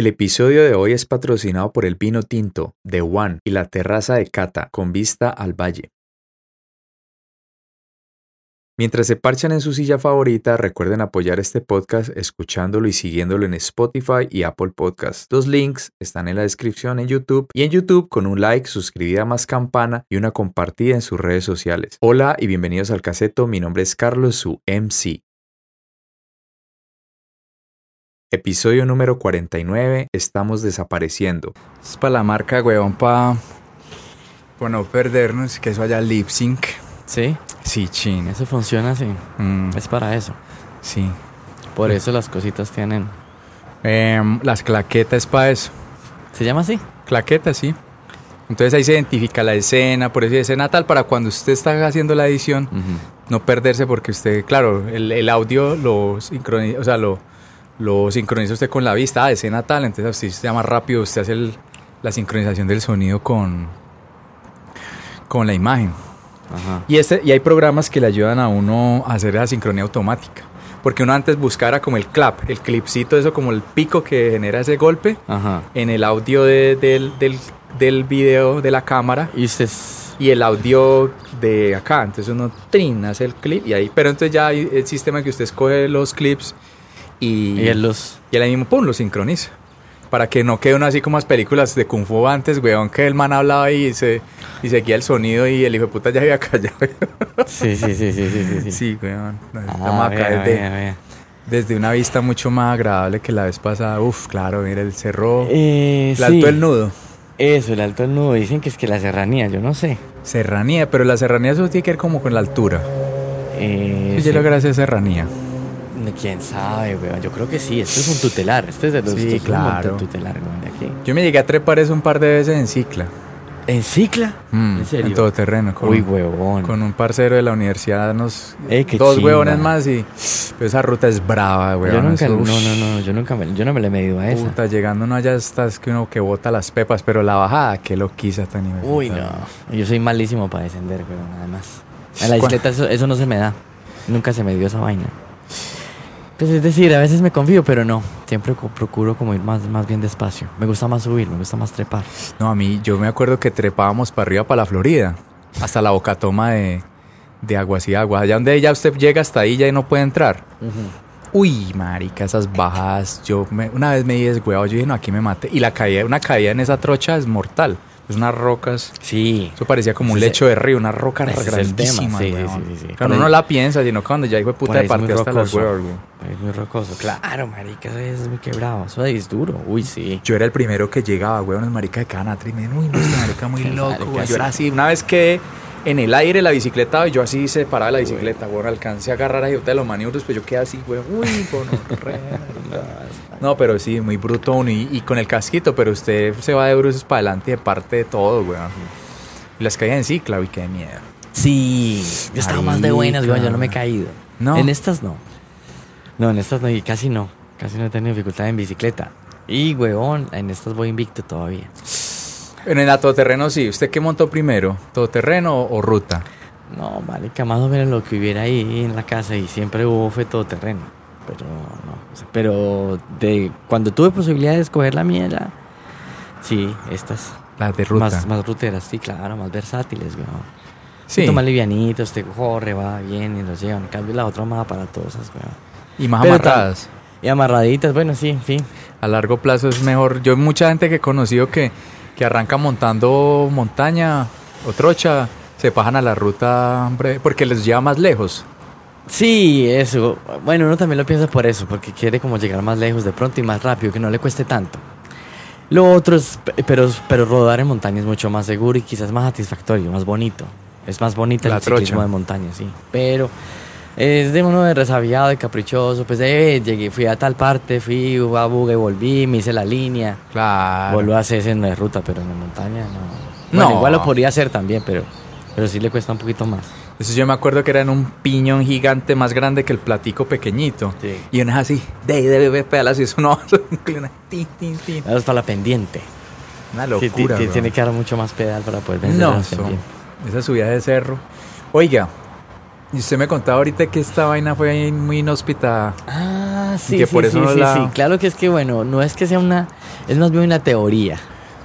El episodio de hoy es patrocinado por el vino tinto de One y la terraza de Cata con vista al valle. Mientras se parchan en su silla favorita, recuerden apoyar este podcast escuchándolo y siguiéndolo en Spotify y Apple Podcasts. Los links están en la descripción en YouTube y en YouTube con un like, suscribida más campana y una compartida en sus redes sociales. Hola y bienvenidos al caseto, mi nombre es Carlos, su MC. Episodio número 49, estamos desapareciendo. Es para la marca, weón, para no perdernos, que eso haya lip sync. Sí, Sí, chin. eso funciona así. Mm, Es para eso. sí. Por eso las cositas tienen. Em, las claquetas para eso. ¿Se llama así? Claquetas, sí. Entonces ahí se identifica la escena, por eso es escena tal, para cuando usted está haciendo la edición, no perderse porque usted, claro, el, el audio lo sincroniza, o sea, lo, lo sincroniza usted con la vista, ah, escena tal, entonces usted se llama rápido, usted hace el- la sincronización del sonido con, con la imagen. Ajá. Y, este, y hay programas que le ayudan a uno a hacer esa sincronía automática. Porque uno antes buscara como el clap, el clipcito, eso como el pico que genera ese golpe Ajá. en el audio de- del, del, del video de la cámara Y usted y el audio de acá. Entonces uno trin, hace el clip y ahí. Pero entonces ya hay el sistema que usted escoge los clips y, y él los. y él ahí mismo pum, lo sincroniza. Para que no quede uno así como las películas de Kung Fu antes, weón, que el man hablaba y se y seguía el sonido y el hijo de puta ya había callado. Sí, sí, sí, sí, sí, sí. sí. Sí, weón. Estamos Ah, acá desde, desde una vista mucho más agradable que la vez pasada. Uf, claro, mira el cerro. Eh, el sí. alto del nudo. Eso, el alto del nudo. Dicen que es que la serranía, yo no sé. Serranía, pero la serranía eso tiene que ver como con la altura. Eh, Yo sí. lo que hace serranía. ¿Quién sabe, weón? Yo creo que sí. Esto es un tutelar. Este es de los Sí, claro. tutelar, weón, de aquí. Yo me llegué a trepar eso un par de veces en cicla. ¿En cicla? Mm, ¿En serio? En todo terreno. Con, Uy, huevón. con un parcero de la universidad, nos, Eh, qué dos huevones más y pero esa ruta es brava, weón. yo nunca, eso, no, no, no, yo nunca me, yo no me le he medido a esa. Puta, llegando uno allá estás que uno que bota las pepas, pero la bajada, qué loquiza tan hijo de Uy, puta. no. Yo soy malísimo para descender, pero nada más. En la bicicleta eso, eso no se me da. Nunca se me dio esa vaina. Pues es decir, a veces me confío, pero no. Siempre procuro como ir más, más bien despacio. Me gusta más subir, me gusta más trepar. No, a mí, yo me acuerdo que trepábamos para arriba, para la Florida, hasta la bocatoma de, de aguas y aguas. Allá donde ya usted llega hasta ahí ya no puede entrar. Uy, marica, esas bajadas. Yo me- una vez me di deshuevado, yo dije, no, aquí me maté. Y la caída, una caída en esa trocha es mortal. Es unas rocas. Sí. Eso parecía como un lecho de río, una roca el grandísima. sí, weón. sí, sí, Por uno no la piensa, sino cuando ya hijo de puta de partida hasta los huevos, Es muy rocoso. Claro, marica, eso es muy quebrado. Eso es duro. Uy, sí. Yo era el primero que llegaba, güey, unos marica de canatra y me uy, no, este marica muy loco. Yo era así, una vez que en el aire la bicicleta, y yo así separaba de la bicicleta, güey, alcancé a agarrar ahí de los maniobros, pues yo quedé así, güey, uy. No, pero sí, muy brutón y, y con el casquito, pero usted se va de bruces para adelante y de parte de todo, güey. Y las caídas en cicla, uy, qué miedo. Sí. Yo estaba más de buenas, güey. Yo no me he caído. No. En estas no. No, en estas no. Y casi no. Casi no he tenido dificultad en bicicleta. Y, huevón, en estas voy invicto todavía. En el todoterreno sí, ¿usted qué montó primero? ¿Todoterreno o, o ruta? No, marica, más o menos lo que hubiera ahí en la casa y siempre hubo fue todo terreno. Pero no. o sea, pero de cuando tuve posibilidad de escoger la mía, sí, estas. Las de ruta. Más, más ruteras, sí, claro, más versátiles, weón. sí, más livianitos, te corre, va bien y los llevan. En cambio, la otra más aparatosas, weón. y más Pero amarradas. Y amarraditas, bueno, sí, en fin. A largo plazo es mejor. Yo mucha gente que he conocido que, que arranca montando montaña o trocha, se pasan a la ruta hombre, porque les lleva más lejos. Sí, eso. Bueno, uno también lo piensa por eso, porque quiere como llegar más lejos de pronto y más rápido, que no le cueste tanto. Lo otro es, pe- pero, pero rodar en montaña es mucho más seguro y quizás más satisfactorio, más bonito. Es más bonito La el ciclismo trocha. de montaña, sí. Pero es de uno de resabiado, de caprichoso. Pues eh, llegué, fui a tal parte, fui a Buga y volví, me hice la línea. Claro. Vuelvo a hacer en la ruta, pero en la montaña no. No. Igual lo podría hacer también, pero, pero sí le cuesta un poquito más. Eso yo me acuerdo que era en un piñón gigante más grande que el platico pequeñito. Sí. Y uno es así, de, de, de, pedalas y eso no. una tin, tin, tin. Para la pendiente. Una locura. tiene que dar mucho más pedal para poder vencer No, las son- pendientes. esa subida de cerro. Oiga, y usted me contaba ahorita que esta vaina fue muy inhóspita. Ah, sí, que sí, por eso sí, no sí, la- sí. Claro que es que, bueno, no es que sea una... Es más bien una teoría.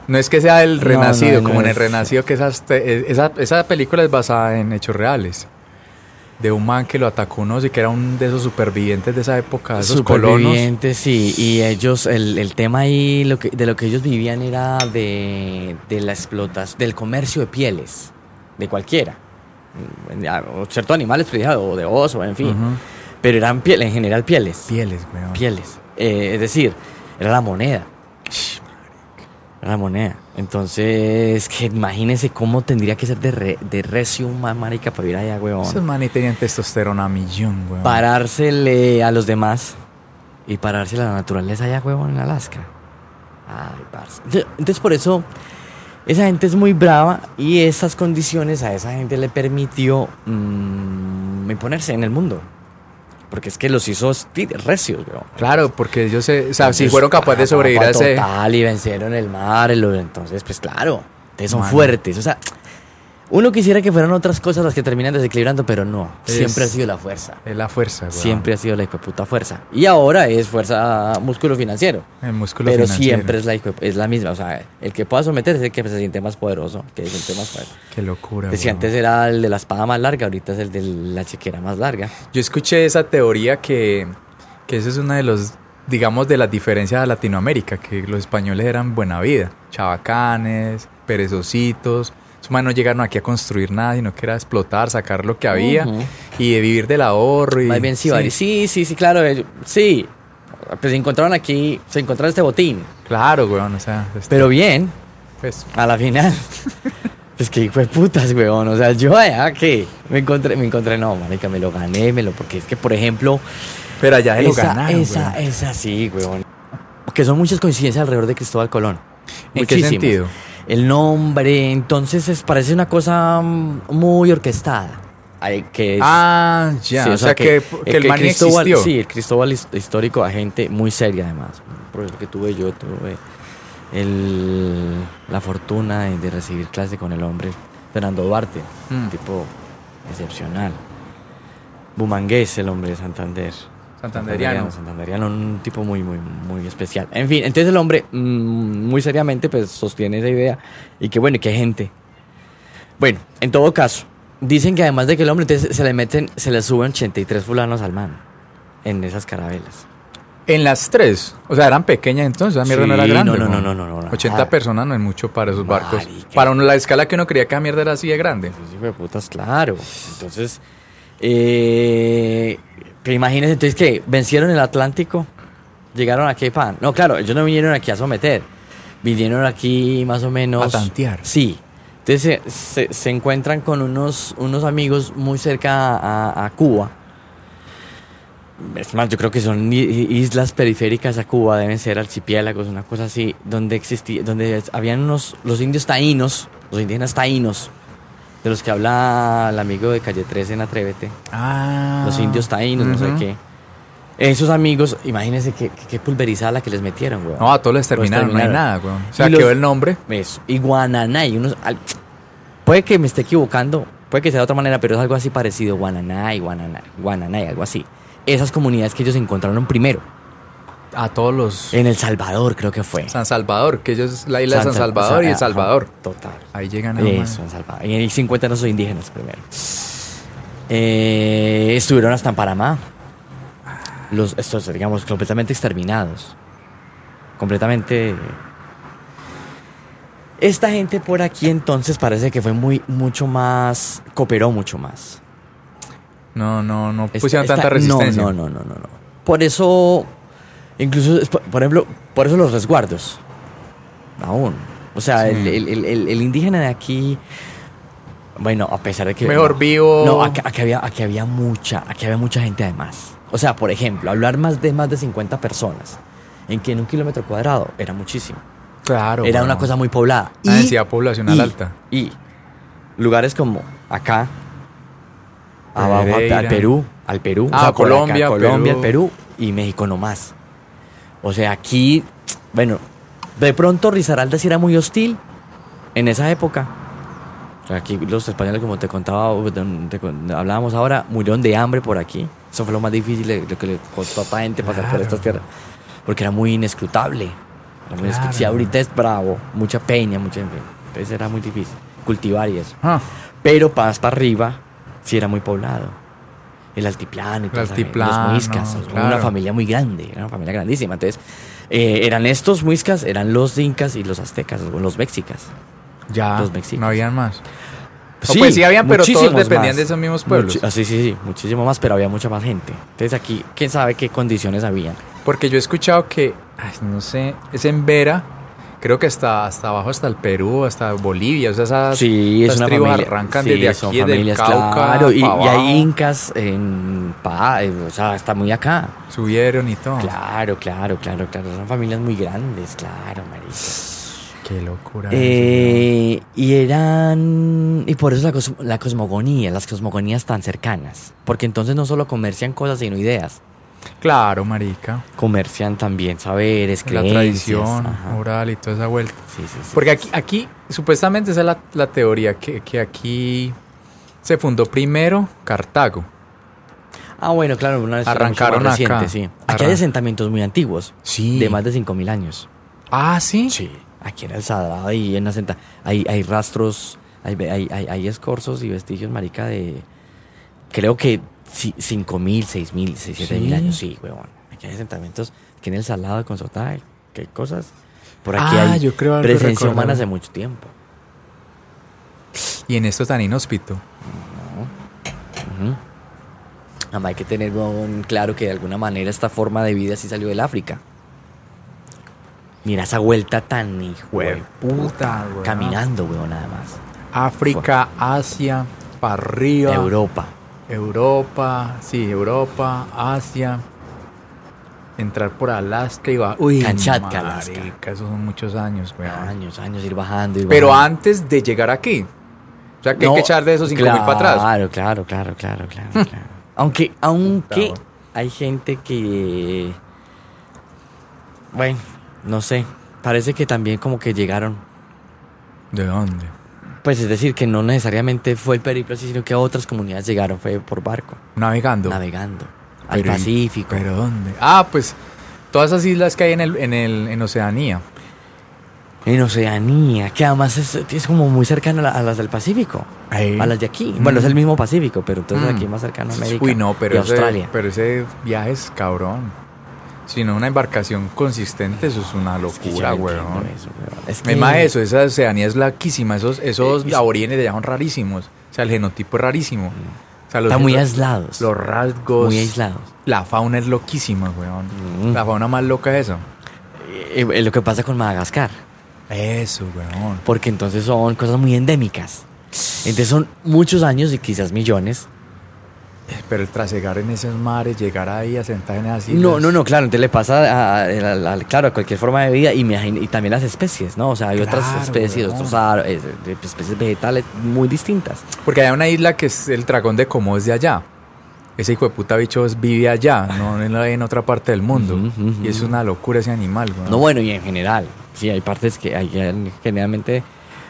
No es que sea el No, renacido, no, no como en el renacido, que esas te- esa, esa película es basada en hechos reales. De un man que lo atacó uno, y que era un de esos supervivientes de esa época, de esos colonos. Supervivientes, sí. Y ellos, el, el tema ahí, lo que, de lo que ellos vivían era de, de la explotación, del comercio de pieles, de cualquiera. Ciertos animales, ya, o de oso, en fin. Pero eran pieles, en general pieles. Pieles, weón. Pieles. Eh, es decir, era la moneda. Era la moneda. Entonces, que imagínense cómo tendría que ser de, re- de recio un man, marica, para ir allá, huevón. Esos manes tenían testosterona a millón, weón. parársele a los demás y pararse a la naturaleza allá, huevón, en Alaska. Ay, parce. Entonces, por eso, esa gente es muy brava y esas condiciones a esa gente le permitió mm, imponerse en el mundo. Porque es que los hizo recios, weón. Claro, porque ellos, se, o sea, si Entonces, fueron capaces de ah, sobrevivir a ese... Total, y vencieron el mar. el- entonces, pues claro, ustedes son Mano. fuertes. O sea, uno quisiera que fueran otras cosas las que terminan desequilibrando, pero no. Es- Siempre ha sido la fuerza. Es la fuerza, weón. Siempre ha sido la puta fuerza. Y ahora es fuerza músculo financiero. El músculo Pero financiero. siempre es la, es la misma. O sea, el que pueda someterse es el que se siente más poderoso, que se siente más fuerte. Qué locura, Que si weón. antes era el de la espada más larga, ahorita es el de la chequera más larga. Yo escuché esa teoría que, que esa es una de los, digamos, de las diferencias de Latinoamérica, que los españoles eran buena vida, chabacanes, perezositos. Manes no llegaron aquí a construir nada, sino que era explotar, sacar lo que había y de vivir del ahorro. Y, Más bien sí, sí, sí, sí, claro. ellos- Sí. Pues se encontraron aquí, se encontraron este botín. Claro, weón, o sea, este, Pero bien, pues, a la final. Pues que hijo de putas, weón. O sea, yo allá que me encontré, me encontré, no, marica, me lo gané, me lo. Porque es que, por ejemplo, pero allá se lo esa, ganaron, esa, weón. esa sí, weón. Que son muchas coincidencias alrededor de Cristóbal Colón. ¿En qué sentido? El nombre, entonces es, parece una cosa mm, muy orquestada. Que es, Ah, ya, sí, o, sea, que, que el man ni Cristóbal, existió. Sí, el Cristóbal his- histórico a gente muy seria además. Un profesor que tuve yo, tuve el, la fortuna de, de recibir clase con el hombre Fernando Duarte, Mm. un tipo excepcional. Bumangués, el hombre de Santander. Santanderiano. Santanderiano, un tipo muy, muy, muy especial. En fin, entonces el hombre mm, muy seriamente pues sostiene esa idea y que bueno, y que gente. Bueno, en todo caso, dicen que además de que el hombre entonces se le meten, se le suben 83 fulanos al man en esas carabelas. En las tres, o sea, eran pequeñas entonces, la mierda Sí, no era grande. no, no, no, no, no, no, 80 nada. personas no es mucho para esos barcos. Marica. Para la escala que uno creía que la mierda era así de grande. Hijo de putas, claro. Entonces, eh, que imagínense entonces que vencieron el Atlántico, llegaron aquí pan. No, claro, ellos no vinieron aquí a someter, vinieron aquí más o menos A tantear. Sí. Entonces se, se- se encuentran con unos, unos amigos muy cerca a, a Cuba. Es más, yo creo que son islas periféricas a Cuba, deben ser archipiélagos, una cosa así, donde existía, donde habían unos, los indios taínos, los indígenas taínos, de los que habla el amigo de Calle 13 en Atrévete, Ah. los indios taínos, no sé qué. Esos amigos, imagínense qué, qué- pulverizada la que les metieron, weón. No, a todos les terminaron, no hay terminaron. nada, weón. O sea, los- quedó el nombre. Eso. Y Guananay. Unos, al- puede que me esté equivocando, puede que sea de otra manera, pero es algo así parecido. Guananay, Guananay, Guananay, algo así. Esas comunidades que ellos encontraron primero. A todos los. En El Salvador, creo que fue. San Salvador, que ellos, la isla de San Sal- Salvador y El ajá, Salvador. Total. Ahí llegan a Eso, en Salvador. Y se encuentran los indígenas primero. Eh, estuvieron hasta en Panamá. Los, estos, digamos, completamente exterminados. Completamente. Esta gente por aquí entonces parece que fue muy, mucho más. cooperó mucho más. No, no, no pusieron esta- tanta resistencia. No, no, no, no, no. Por eso, incluso, por ejemplo, por eso los resguardos. Aún. O sea, Sí. el, el- el- el- indígena de aquí, bueno, a pesar de que... Mejor no, vivo. No, aquí, aquí había, aquí había mucha, aquí había mucha gente además. O sea, por ejemplo, hablar más de más de 50 personas en que en un kilómetro cuadrado era muchísimo. Claro. era una cosa muy poblada. Una densidad poblacional y- alta. Y lugares como acá, abajo al-. Perú, al Perú, Ah, por acá, Colombia, Colombia, Perú. Perú y México nomás. O sea, aquí, bueno, de pronto Risaralda sí era muy hostil en esa época. Aquí los españoles, como te contaba, te- hablábamos ahora, murieron de hambre por aquí. Eso fue lo más difícil, lo que le costó a esta gente pasar por estas tierras. Porque era muy inescrutable. Era muy Claro. inescrutable. Si ahorita es bravo, mucha peña, mucha... Entonces era muy difícil cultivar y eso. Ah, Pero más para arriba, sí era muy poblado. El altiplano y todo. altiplano, Los muiscas. Claro. Una familia muy grande, era una familia grandísima. Entonces, eh, eran estos muiscas, eran los incas y los aztecas, o los mexicas. ya, Los mexicanos. no habían más. O pues sí habían, pero todos dependían más. de esos mismos pueblos. Muchi- ah, sí, sí, sí, muchísimo más, pero había mucha más gente. Entonces aquí, quién sabe qué condiciones habían. Porque yo he escuchado que, ay, no sé, es en Vera, creo que hasta, hasta abajo, hasta el Perú, hasta Bolivia, o sea, esas, Sí, es esas una tribus familia. arrancan sí, desde son aquí, del familias, Cauca, claro, y, hay incas en Pa, eh, o sea, está muy acá. subieron y todo. Claro, claro, claro, claro. Son familias muy grandes, claro, marica. Qué locura. Eh, y eran. Y por eso la, cos- la cosmogonía, las cosmogonías tan cercanas. Porque entonces no solo comercian cosas, sino ideas. Claro, marica. Comercian también saberes, La creencias. tradición ajá. oral y toda esa vuelta. Sí, sí, sí. Porque aquí, aquí supuestamente esa es la, la teoría, que, que aquí se fundó primero Cartago. Ah, bueno, claro, una vez Arrancaron más acá. reciente, sí. Aquí hay asentamientos muy antiguos, Sí. de más de 5.000 años. Ah, sí. Sí. Aquí en el Sagrado y en asenta hay, hay rastros, hay, hay, hay, hay escorzos y vestigios, marica, de. Creo que ci- 5.000, 6.000, 7.000 Sí. años, sí, huevón. Aquí hay asentamientos, aquí en el Salado de Consotá, qué cosas. Por aquí Ah, hay yo creo presencia humana hace mucho tiempo. Y en esto tan inhóspito. Además, hay que tener huevón, claro que de alguna manera esta forma de vida sí salió del África. Mira esa vuelta tan hijo de Puta, weón. Caminando, huevón, nada más. África, Asia, para arriba. Europa. Europa, sí, Europa, Asia. Entrar por Alaska y va. Uy, Kamchatka, Alaska. marica, esos son muchos años, weón. Años, años ir bajando. ir Pero antes de llegar aquí. O sea, que hay que echar de esos 5 mil para atrás. Claro, claro, claro, claro, claro. claro. Aunque, aunque hay gente que. Bueno, no sé. Parece que también como que llegaron. ¿De dónde? Pues es decir, que no necesariamente fue el periplo, así, sino que otras comunidades llegaron, fue por barco, Navegando. navegando. Al Pero, ¿y- Pacífico. ¿Pero dónde? Ah, pues todas esas islas que hay en, el, en, el, en Oceanía. En Oceanía, que además es, es como muy cercano a, la- a las del Pacífico. Ahí. A las de aquí. Mm. Bueno, es el mismo Pacífico, pero entonces Mm. aquí más cercano a América. Uy, no, pero y ese, Australia. pero ese viaje es cabrón. Si no, una embarcación consistente, eso es una Es que locura, weón. eso, weón. Es Es más que- eso, esa Oceanía es laquísima. Esos, esos es- aborígenes de allá son rarísimos. O sea, el genotipo es rarísimo. O sea, los, Están muy aislados. Los rasgos. Muy aislados. La fauna es loquísima, weón. Mm. La fauna más loca es eso. Eh, eh, lo que pasa con Madagascar. Eso, weón. Porque entonces son cosas muy endémicas. Entonces son muchos años y quizás millones. Pero el trasegar en esos mares, llegar ahí a sentar en esas islas. No, no, no, claro. Entonces le pasa a, a- a- claro, a cualquier forma de vida y, me y también las especies, ¿no? O sea, hay otras especies, otros ar- eh, especies vegetales muy distintas. Porque hay una isla que es el dragón de Como es de allá. Ese hijo de puta bicho vive allá, no en, en otra parte del mundo. Y es una locura ese animal, weón. No, bueno, y en general. Sí, hay partes que hay, hay- generalmente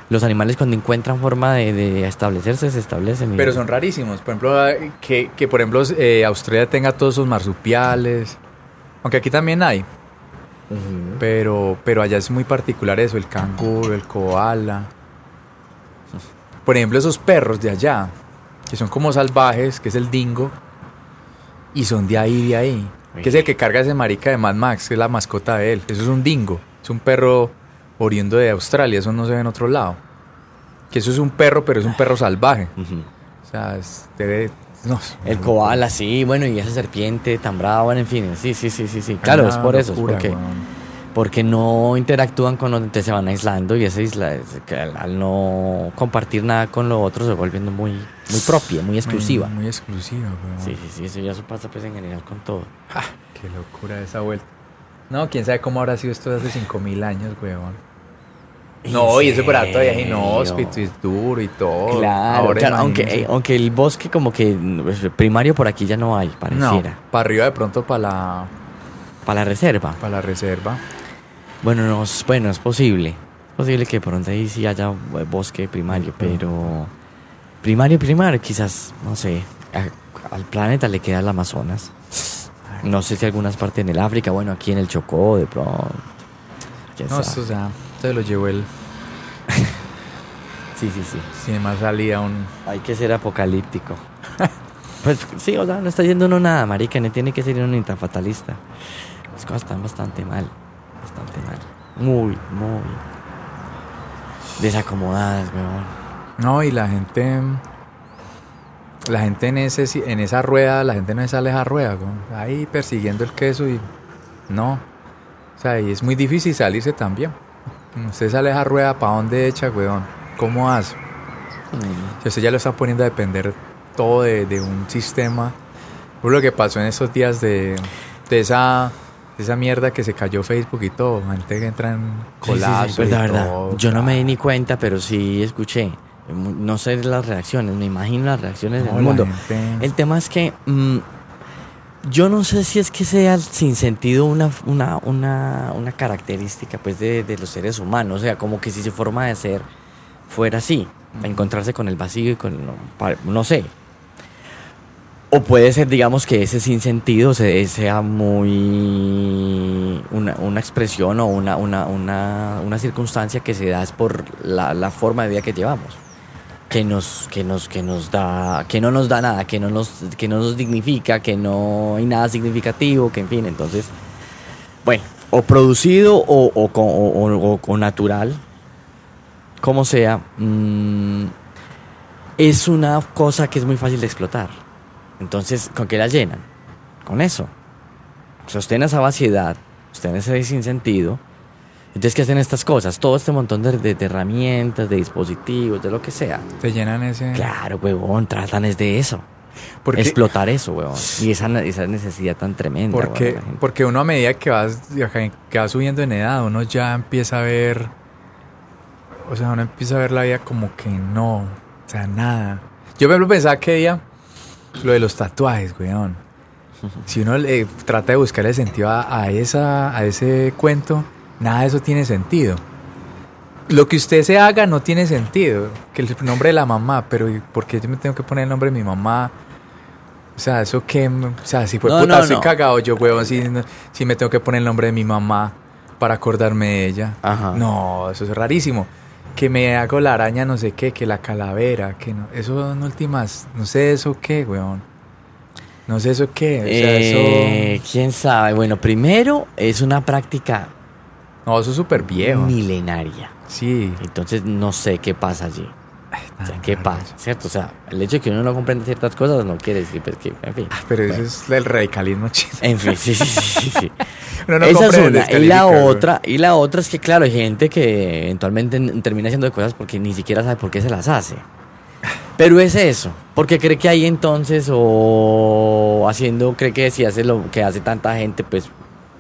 los animales cuando encuentran forma de, de establecerse, se establecen. Pero son rarísimos. Por ejemplo, eh, que, que por ejemplo eh, Australia tenga todos sus marsupiales. Aunque aquí también hay. Pero, pero allá es muy particular eso, el canguro, el koala. Por ejemplo, esos perros de allá, que son como salvajes, que es el dingo, y son de ahí, de ahí. Que es el que carga ese marica de Mad Max, que es la mascota de él. Eso es un dingo. Es un perro oriundo de Australia, eso no se ve en otro lado. Que eso es un perro, pero es un perro salvaje. O sea, es- debe... No, El koala, sí, bueno, y esa serpiente tan brava, bueno, en fin, sí, sí, sí, sí, sí. Claro, Una es por eso, locura, porque, porque no interactúan con los, entonces se van aislando y esa isla, al, no compartir nada con lo otro, se va volviendo muy, muy propia, muy exclusiva. Muy, muy exclusiva, weón. Sí, sí, sí, eso ya eso pasa pues en general con todo. Ja, qué locura esa vuelta. No, quién sabe cómo habrá sido esto de hace 5000 años, weón. No, y eso por ahí todavía es ¿En inhóspito y es duro y todo. Claro, Ahora claro, aunque, eh, aunque el bosque como que pues, primario por aquí ya no hay, no, pareciera. para arriba de pronto para la, Para la reserva. para la reserva. Bueno, no, es- bueno, es posible. Es posible que pronto ahí sí haya eh, bosque primario, pero... Primario, primario, quizás, no sé. al planeta le queda el Amazonas. No sé si algunas partes en el África, bueno, aquí en el Chocó, de pronto. No, eso ya se lo llevó el Sí, sí, sí. sin más salía un Hay que ser apocalíptico. pues sí, o sea, no está yendo uno nada, marica, no tiene que ser uno ni tan fatalista. Las cosas están bastante mal, bastante mal. Muy, muy desacomodadas, weón. No, y la gente. La gente en, ese, en esa rueda, la gente no sale a esa rueda, ahí persiguiendo el queso y. No. O sea, y es muy difícil salirse también. Usted sale a esa rueda, ¿para dónde echa, weón? ¿Cómo hace? Mm. Si usted ya lo está poniendo a depender todo de, de un sistema. Por lo que pasó en estos días de, de esa. de esa mierda que se cayó Facebook y todo. Gente que entra en Sí, sí, sí, colapso. y verdad, verdad. Yo no me di ni cuenta, pero sí escuché. No sé las reacciones, me imagino las reacciones No, del mundo. gente- El tema es que mm, yo no sé si es que sea sin sentido una, una, una, una característica pues de, de los seres humanos, o sea, como que si su forma de ser fuera así, encontrarse con el vacío y con, no, no sé. O puede ser, digamos, que ese sinsentido se- sea muy una, una expresión o una, una, una, una circunstancia que se da es por la, la forma de vida que llevamos que nos que nos que nos da que no nos da nada que no nos que no nos dignifica que no hay nada significativo que en fin entonces bueno o producido o, o, natural como sea mm, es una cosa que es muy fácil de explotar. Entonces con qué la llenan con eso. Sostiene esa vaciedad sostiene ese sinsentido entonces, ¿qué hacen estas cosas? Todo este montón de, de- de herramientas, de dispositivos, de lo que sea. Te llenan ese. Claro, huevón, tratan es de eso. Porque, Explotar eso, huevón. Y esa, esa necesidad tan tremenda. porque, porque uno a medida que vas, que va subiendo en edad, uno ya empieza a ver. O sea, uno empieza a ver la vida como que no. O sea, nada. Yo, por ejemplo, pensaba que día lo de los tatuajes, weón. Si uno le trata de buscar el sentido a, a esa, a ese cuento, nada de eso tiene sentido. Lo que usted se haga no tiene sentido. Que el nombre de la mamá, pero ¿y ¿por qué yo me tengo que poner el nombre de mi mamá? O sea, eso que. O sea, si fue No, puta, no, estoy no. cagado yo, huevón, si, si me tengo que poner el nombre de mi mamá para acordarme de ella. Ajá. No, eso es rarísimo. Que me hago la araña, no sé qué, que la calavera, que no. Eso en últimas, no sé eso qué, weón. No sé eso qué. O sea, Eh, eso. ¿Quién sabe? Bueno, primero es una práctica No, eso es súper viejo. milenaria. Sí. Entonces, no sé qué pasa allí. O sea, ¿qué pasa? ¿Cierto? O sea, el hecho de que uno no comprenda ciertas cosas no quiere decir pues, que, en fin. Ah, Pero eso es el radicalismo chino. En fin, sí, sí, sí, sí. no Esa es comprende, una. Y la otra, y la otra es que, claro, hay gente que eventualmente termina haciendo cosas porque ni siquiera sabe por qué se las hace. Pero es eso, porque cree que ahí entonces, o haciendo, cree que si hace lo que hace tanta gente, pues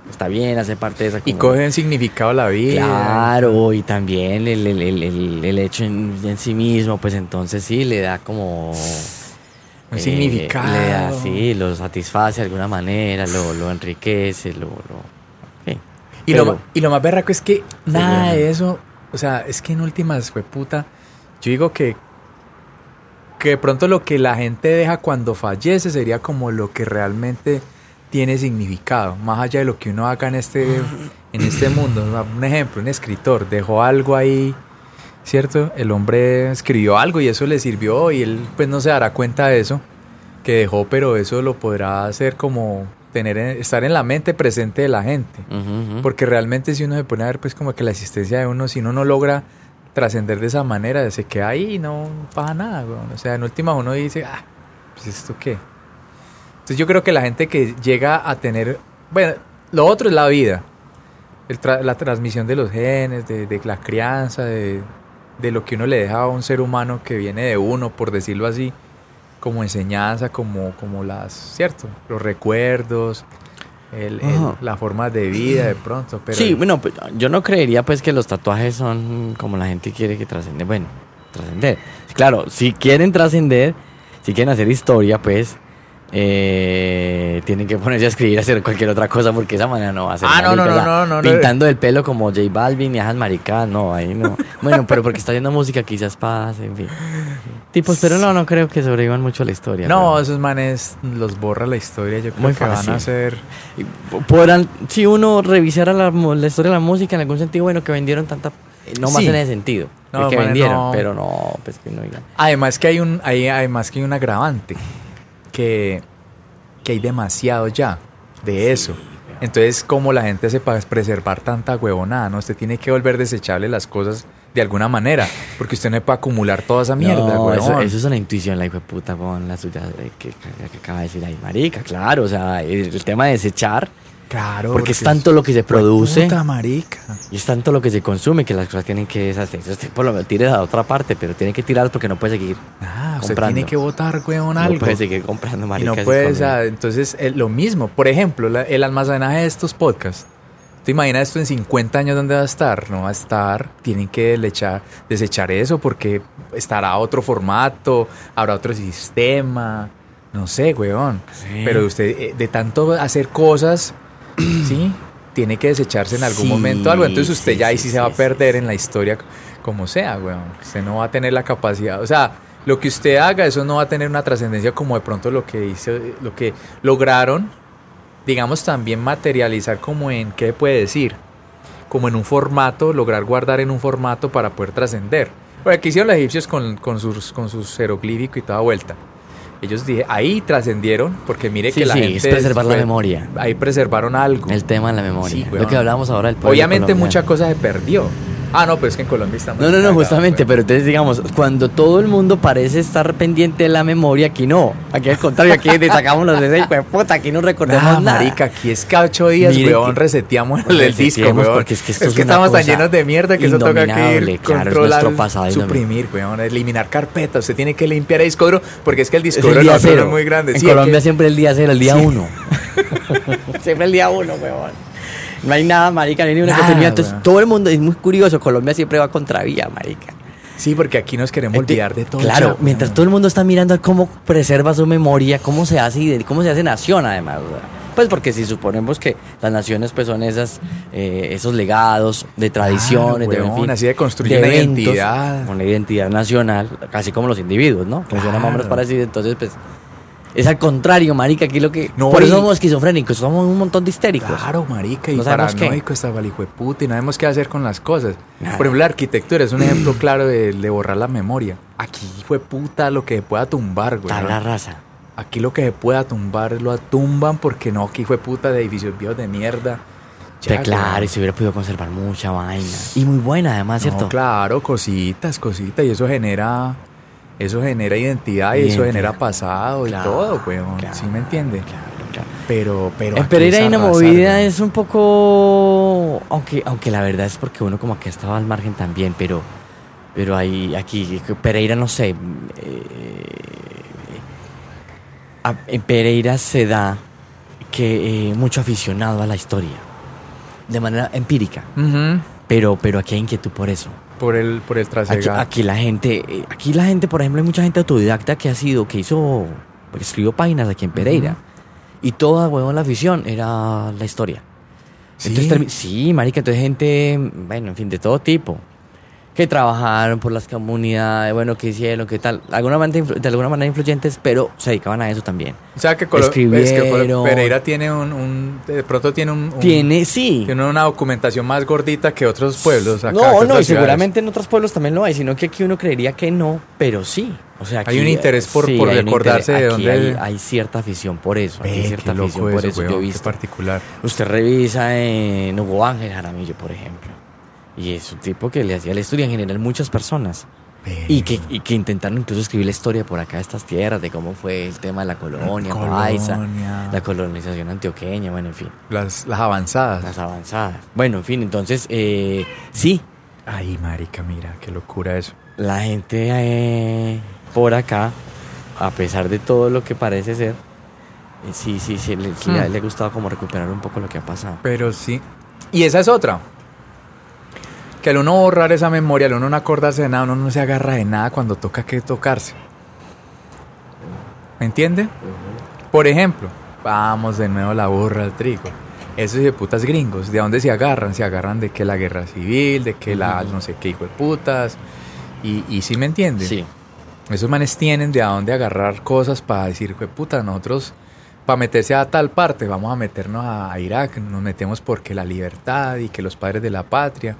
está bien, hace parte de esa Y comunidad. cogen significado la vida. Claro, y también el, el- el- el- el hecho en, en sí mismo, pues entonces sí le da como... Un eh, significado. Le da, sí, lo satisface de alguna manera, lo, lo enriquece, lo... lo sí. Y, lo, Pero- y lo más berraco es que nada de eso, o sea, es que en últimas fue puta. Yo digo que, que de pronto lo que la gente deja cuando fallece sería como lo que realmente tiene significado, más allá de lo que uno haga en este, en este mundo. Un ejemplo, un escritor dejó algo ahí, ¿cierto? El hombre escribió algo y eso le sirvió y él pues no se dará cuenta de eso que dejó, pero eso lo podrá hacer como tener en- estar en la mente presente de la gente. Porque realmente si uno se pone a ver pues como que la existencia de uno, si uno no logra trascender de esa manera, se queda ahí y no pasa nada. O sea, en última uno dice, ah, pues esto qué. Entonces yo creo que la gente que llega a tener, bueno, lo otro es la vida, el tra- la transmisión de los genes, de, de la crianza, de, de lo que uno le deja a un ser humano que viene de uno, por decirlo así, como enseñanza, como, como las, ¿cierto? Los recuerdos, el- el- la forma de vida de pronto. Pero sí, bueno, pues, yo no creería pues que los tatuajes son como la gente quiere que trascender. Bueno, trascender. Claro, si quieren trascender, si quieren hacer historia, pues eh, tienen que ponerse a escribir, a hacer cualquier otra cosa, porque esa manera no va a ser. Ah, no, no, marica, no, ya. no, no, no. Pintando el pelo como J Balvin y esas maricas, no, ahí no. Bueno, pero porque está haciendo música quizás pase, en fin. tipos, pero no, no creo que sobrevivan mucho a la historia. No, pero- esos manes los borra la historia. Yo creo Muy que van a ser. Y Podrán, si uno revisara la, la historia de la música en algún sentido, bueno, que vendieron tanta... eh, No más Sí. en ese sentido. No, que manes, vendieron, no. pero no, pues que no digan. Además que hay un, hay, además que hay un agravante. Que, que hay demasiado ya de eso. Entonces, como la gente hace para preservar tanta huevonada, ¿no? Usted tiene que volver desechable las cosas de alguna manera. Porque usted no puede acumular toda esa mierda, no, eso, eso es una intuición, la hijo de puta, con la suya eh, que, que- que acaba de decir ahí, marica, claro, o sea, el, el tema de desechar, Claro. porque es tanto lo que se produce Puta marica. y es tanto lo que se consume que las cosas tienen que deshacerse. Usted por lo menos tire a otra parte, pero tiene que tirar porque no puede seguir, Ah, usted Comprando. tiene que votar, huevón, algo. no puede seguir comprando Y marica. no ese puede, o sea, entonces eh, lo mismo. Por ejemplo, la- el almacenaje de estos podcasts. ¿Te imaginas esto en 50 años dónde va a estar? No va a estar. Tienen que lechar- desechar eso porque estará otro formato, habrá otro sistema. No sé, weón. Sí. Pero usted, eh, de tanto hacer cosas, ¿sí? Tiene que desecharse en algún Sí, momento algo. Entonces usted sí, ya ahí sí, se va a perder en la historia como sea, weón. Usted no va a tener la capacidad. O sea, lo que usted haga, eso no va a tener una trascendencia como de pronto lo que hizo, lo que lograron, digamos, también materializar como en, ¿qué puede decir? Como en un formato, lograr guardar en un formato para poder trascender. Porque aquí hicieron los egipcios con, con sus, con sus jeroglíficos y toda vuelta. Ellos dije, ahí trascendieron, porque mire Sí, que la sí, gente... es preservar la memoria. Ahí preservaron algo. El tema de la memoria. Sí, lo weón. que hablábamos ahora del Obviamente colombiano. mucha cosa se perdió. Ah, no, pero es que en Colombia está No, no, no, justamente, weón. pero entonces digamos, cuando todo el mundo parece estar pendiente de la memoria, aquí no. Aquí al contrario, aquí sacamos los de ese puta, aquí no recordemos Nah, nada. marica, aquí es cada ocho días, Mire weón, que- reseteamos el, el disco, weón. porque es que esto es que una estamos tan llenos de mierda que eso toca que ir, claro, es controlar, nuestro pasado suprimir, weón, eliminar carpetas. Usted tiene que limpiar el disco duro, porque es que el disco duro es muy grande. En Sí, Colombia que- siempre el día cero, el día Sí. uno. siempre el día uno, weón. No hay nada, marica, no hay ni una Nada, continuidad. Entonces, weón. todo el mundo es muy curioso. Colombia siempre va contra vía, marica. Sí, porque aquí nos queremos olvidar de todo. Claro, ya, mientras todo el mundo está mirando a cómo preserva su memoria, cómo se hace cómo se hace nación, además. Pues porque si suponemos que las naciones pues son esas, eh, esos legados de tradiciones, de, en fin, así de construir de una eventos, identidad. Una identidad nacional, así como los individuos, ¿no? Funciona más o menos Claro. parecido. Entonces, pues, es al contrario, marica, aquí lo que... No, por eso somos esquizofrénicos, somos un montón de histéricos. Claro, marica, y No sabemos qué. paranoico está puta y no sabemos qué hacer con las cosas. Nada. Por ejemplo, la arquitectura es un ejemplo claro de, de borrar la memoria. Aquí, hijo de puta, lo que pueda tumbar, güey. Tabla rasa. Aquí lo que se pueda tumbar lo atumban porque no, que hijo de puta de edificios viejos de mierda. Pero claro, y se hubiera podido conservar mucha vaina. Y muy buena, además, No, ¿cierto? claro, cositas, cositas, y eso genera, eso genera identidad y eso genera pasado Claro, y todo, weón. claro, ¿Sí me entiende? Claro. Pero, pero. En Pereira hay una movida, es un poco. Aunque, aunque la verdad es porque uno como que estaba al margen también, pero. Pero hay aquí, Pereira no sé. eh, en Pereira se da que eh, mucho aficionado a la historia. De manera empírica. Pero, pero aquí hay inquietud por eso. Por el, por el Aquí, trasegado. aquí la gente, eh, aquí la gente, por ejemplo, hay mucha gente autodidacta que ha sido, que hizo, que escribió páginas aquí en Pereira. Y toda, huevón, la afición era la historia. Sí. Entonces, sí, marica, entonces gente, bueno, en fin, de todo tipo. Que trabajaron por las comunidades, bueno, que hicieron, que tal. Alguna manera de alguna manera influyentes, pero se dedicaban a eso también. O sea que, Colo- es que Colo-. Pereira tiene un, un- de pronto tiene un, un- Tiene, sí. tiene una documentación más gordita que otros pueblos acá. no, no, y seguramente en otros pueblos también lo hay, sino que aquí uno creería que no, pero sí. O sea, Hay aquí, un interés por- sí, por hay recordarse de dónde- Hay, hay cierta afición por eso. Ve, Hay cierta afición por eso, eso. Yo he weón, visto. particular. Usted revisa en Hugo Ángel Jaramillo, por ejemplo. Y es un tipo que le hacía la historia en general muchas personas. Y que, y que intentaron incluso escribir la historia por acá de estas tierras, de cómo fue el tema de la colonia, paisa, Colonia. la colonización antioqueña, bueno, en fin, Las, las avanzadas. las avanzadas. Bueno, en fin, entonces, eh, sí, Ay, marica, mira, qué locura eso. la gente eh, por acá, a pesar de todo lo que parece ser, eh, sí, sí, sí, le, Hmm. le- le ha gustado como recuperar un poco lo que ha pasado. Pero sí. Y esa es otra. Que al uno borrar esa memoria, al uno no acordarse de nada, uno no se agarra de nada cuando toca que tocarse. ¿Me entiende? Por ejemplo, vamos de nuevo a la borra al trigo. Esos de putas gringos, ¿de dónde se agarran? Se agarran de que la guerra civil, de que la no sé qué hijo de putas. Y, y sí me entiende. Sí, Esos manes tienen de a dónde agarrar cosas para decir, "Jue puta, nosotros para meterse a tal parte, vamos a meternos a Irak, nos metemos porque la libertad y que los padres de la patria,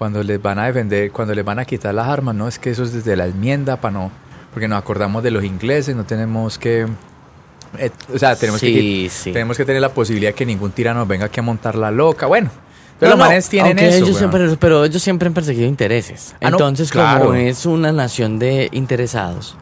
cuando les van a defender, cuando les van a quitar las armas, no es que eso es desde la enmienda para no, porque nos acordamos de los ingleses, no tenemos que, eh, o sea, tenemos, Sí, que, sí. tenemos que tener la posibilidad de que ningún tirano venga aquí a montar la loca, bueno. No, los no, manes tienen eso. ellos siempre- pero ellos siempre han perseguido intereses. Ah, no, entonces, claro. como es una nación de interesados,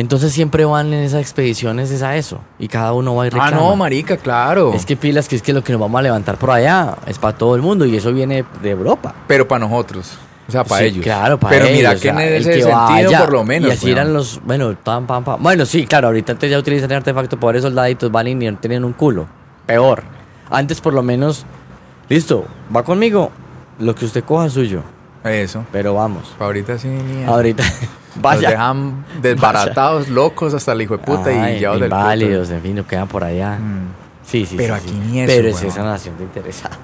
entonces siempre van en esas expediciones es a eso. Y cada uno va y Ah, reclama. no, marica, claro. Es que pilas, que es que lo que nos vamos a levantar por allá es para todo el mundo y eso viene de Europa. Pero para nosotros. O sea, para Sí, ellos. Claro, para Pero ellos. mira o que sea, en el que sentido, vaya, por lo menos. Y así eran los. Bueno, pam, pam, pam. Bueno, sí, claro, ahorita antes ya utilizan el artefacto, pobres soldaditos van y ni tienen un culo. Peor. Antes, por lo menos. Listo, va conmigo. Lo que usted coja es suyo. Eso. Pero vamos. Ahorita sí ni. Ahorita. Vaya. dejan desbaratados, locos hasta el hijo de puta Ay, y ya del puto. inválidos, en fin, no quedan por allá. Mm. Sí, sí, Pero sí, aquí sí. ni eso, Pero es esa nación de interesados.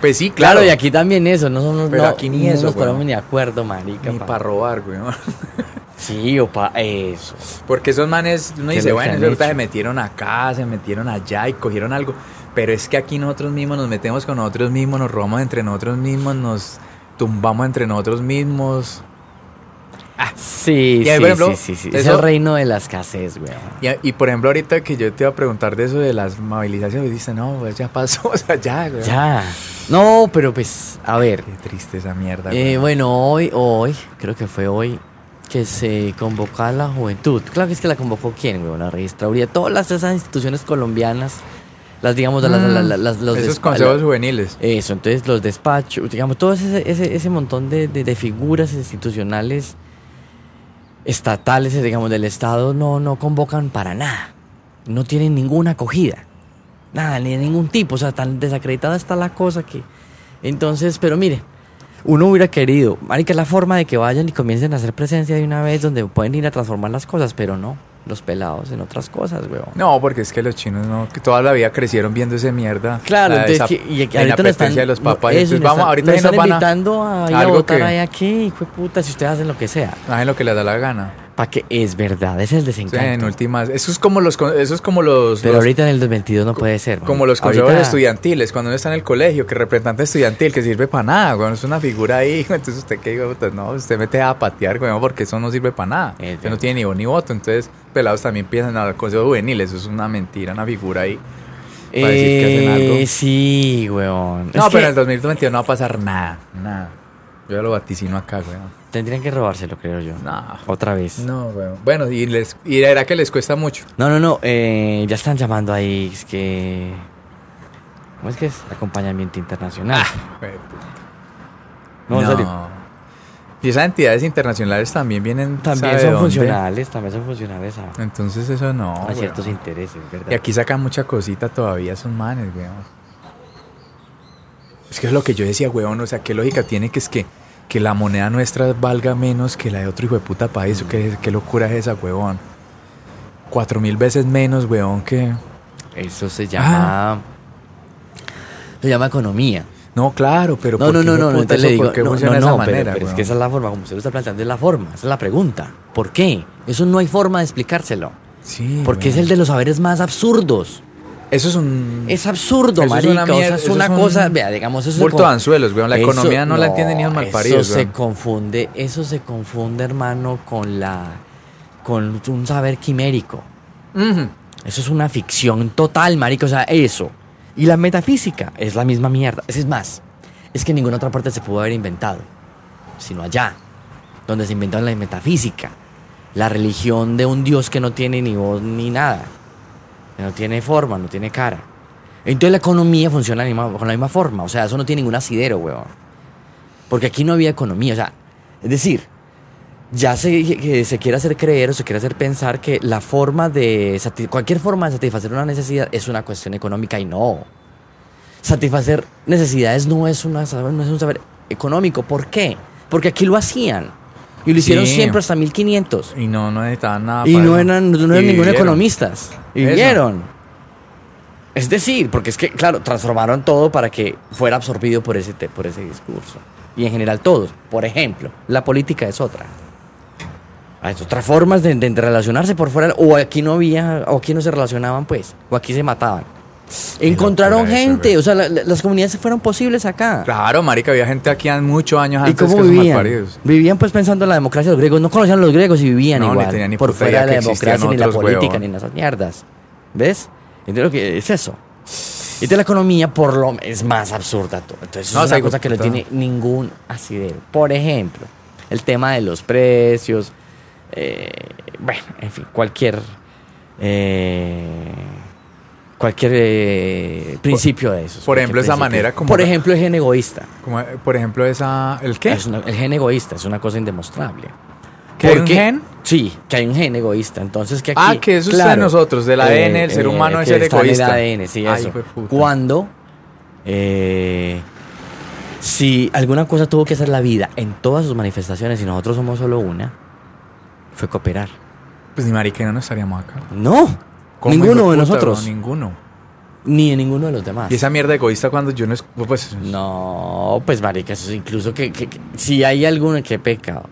Pues sí, Claro, claro. y aquí también eso, no somos Pero no, aquí ni no eso, nos ponemos ni de acuerdo, marica. Ni pa- para robar, güey. Sí, o pa eso. Porque esos manes, uno ¿Qué es dice, bueno, ahorita se metieron acá, se metieron allá y cogieron algo. Pero es que aquí nosotros mismos nos metemos con nosotros mismos, nos robamos entre nosotros mismos, nos tumbamos entre nosotros mismos. Sí, Y ahí, sí, por ejemplo, sí, sí, sí. Es el reino de la escasez, weón. Y, y, por ejemplo, ahorita que yo te iba a preguntar de eso de las movilizaciones, dice, no, pues ya pasó, o sea, ya, güey. Ya. No, pero pues, a ver. Qué triste esa mierda. Eh, güey. bueno, hoy, hoy, creo que fue hoy, que se convocó a la juventud. Claro que es que la convocó quién, weón, la registraduría. Todas las, esas instituciones colombianas, las, digamos, las, las- las- las- los Esos consejos la- juveniles. Eso, entonces los despachos, digamos, todo ese, ese, ese montón de, de- de figuras institucionales estatales, digamos, del Estado, no, no convocan para nada. No tienen ninguna acogida. Nada, ni de ningún tipo. O sea, tan desacreditada está la cosa que... Entonces, pero mire, uno hubiera querido, marica, es la forma de que vayan y comiencen a hacer presencia de una vez donde pueden ir a transformar las cosas, pero no, los pelados en otras cosas, weón. No, porque es que los chinos no, que toda la vida crecieron viendo ese mierda. Claro, la entonces, que- y la ahorita nos están, de los no, papás. eso, entonces, vamos, están- ahorita nos sí nos están van a invitando a, ir a algo votar que- ahí aquí, hijo de puta, si ustedes hacen lo que sea. hagan lo que les da la gana. Para que es verdad, ese es el desencanto. en últimas, eso es como los, eso es como los, Pero los- ahorita en el 2022 no puede ser. como man. los consejos Ahorita- estudiantiles, cuando uno está en el colegio, que representante estudiantil, que sirve para nada, güey, es una figura ahí, entonces usted que digo, no, usted mete a patear, güey, porque eso no sirve para nada, usted no tiene ni voz ni voto, entonces pelados también piensan al consejo juvenil, eso es una mentira, una figura ahí. para decir que hacen algo. Eh, sí, weón. No, Es pero en el 2022 no va a pasar nada, nada. Yo ya lo vaticino acá, güey. Tendrían que robárselo, creo yo. No. Otra vez. No, güey. Bueno, y les y era que les cuesta mucho. No, no, no. eh, ya están llamando ahí. Es que. ¿Cómo es que es? Acompañamiento internacional. Güey, no, en serio. Y esas entidades internacionales también vienen También ¿sabe son dónde? funcionales. También son funcionales a, Entonces eso no. a ciertos intereses, ¿verdad? Y aquí sacan mucha cosita todavía, son manes, güey. Es que es lo que yo decía, weón. O sea, ¿qué lógica tiene que es que, que la moneda nuestra valga menos que la de otro hijo de puta país? ¿Qué, qué locura es esa, weón? Cuatro mil veces menos, weón, que... Eso se llama. Se llama economía. No, claro, pero No, ¿por no, qué, no, no, no, le digo, ¿Por qué no, funciona no, de esa no, pero- manera, pero, es que esa es la forma, como usted lo está planteando, es la forma, esa es la pregunta. ¿Por qué? Eso no hay forma de explicárselo. Sí, Porque es el de los saberes más absurdos. Eso es un... Es absurdo, Eso es marica. una o sea, es una es un cosa, vea, digamos, eso bulto de anzuelos, weón. La eso- economía no, la entiende ni un malparido, Eso se confunde, eso se confunde, hermano, con la con un saber quimérico. Eso es una ficción total, marico. O sea, eso. Y la metafísica es la misma mierda. Es más, es que en ninguna otra parte se pudo haber inventado, sino allá, donde se inventó la metafísica. La religión de un Dios que no tiene ni voz ni nada. Que no tiene forma, no tiene cara. Entonces la economía funciona con la misma forma. O sea, eso no tiene ningún asidero, weón. Porque aquí no había economía. O sea, es decir, ya se, se quiere hacer creer o se quiere hacer pensar que la forma de cualquier forma de satisfacer una necesidad es una cuestión económica y no. Satisfacer necesidades no es, una, no es un saber económico. ¿Por qué? Porque aquí lo hacían. Y lo hicieron Sí. siempre hasta 1500. Y no, no necesitaban nada Y para no eran, no eran ningún economistas. Y Eso. vivieron. Es decir, porque es que, claro, transformaron todo para que fuera absorbido por ese, por ese discurso. Y en general todos. Por ejemplo, la política es otra. Hay otras formas de, de relacionarse por fuera. O aquí no había, o aquí no se relacionaban, pues. O aquí se mataban. Encontraron eso, gente, güey. o sea, la- la- las comunidades fueron posibles acá. Claro, marica, había gente aquí muchos años ¿Y antes cómo que vivían? Vivían pues pensando en la democracia de los griegos. No conocían a los griegos y vivían No, igual. ni por fuera de la democracia, ni la política, huevón. ni esas mierdas. ¿Ves? Entonces lo que es eso. Y de la economía por lo es más absurda todo. Entonces No, es una cosa que no tiene ningún asidero. Por ejemplo, el tema de los precios. Eh, bueno, en fin, cualquier. eh, cualquier eh, principio de esos. por ejemplo, esa manera como- Por ejemplo, el gen egoísta. Como, eh, por ejemplo, esa. ¿El qué? Una- el gen egoísta es una cosa indemostrable. ¿Que hay ¿Por un gen? Sí, que hay un gen egoísta. Entonces, que aquí. Ah, que eso está en nosotros, del ADN, el ser humano es en egoísta. el ADN, sí, Ay, eso. hijueputa. Cuando. eh, si alguna cosa tuvo que hacer la vida en todas sus manifestaciones y nosotros somos solo una, fue cooperar. Pues ni marica, no estaríamos acá. No, ¿Cómo, ninguno de nosotros, no, ninguno. ni de ninguno de los demás. Y esa mierda egoísta cuando yo no es. Pues. No, pues marica, eso es incluso que, que- que- si hay alguno que peca,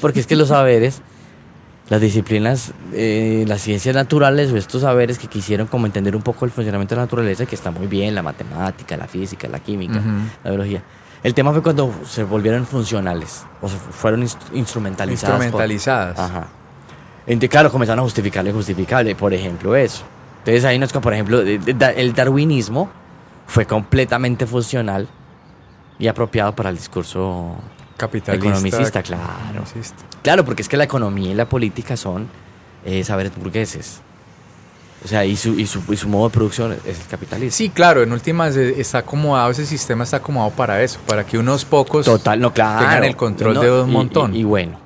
porque es que los saberes, las disciplinas, eh, las ciencias naturales o estos saberes que quisieron como entender un poco el funcionamiento de la naturaleza, que está muy bien, la matemática, la física, la química, la biología. El tema fue cuando se volvieron funcionales, o sea, fueron inst- instrumentalizadas. por- Instrumentalizadas. Ajá. Entonces, claro, comenzaron a justificar lo injustificable, por ejemplo, eso. Entonces ahí nos, por ejemplo, el darwinismo fue completamente funcional y apropiado para el discurso Capitalista. economicista, claro. economicista. Claro, porque es que la economía y la política son eh, saberes burgueses. O sea, y su, y, su, y su modo de producción es el capitalismo. Sí, claro, en últimas está acomodado, ese sistema está acomodado para eso, para que unos pocos Total, no, claro. tengan el control No, de un montón. Y, y bueno.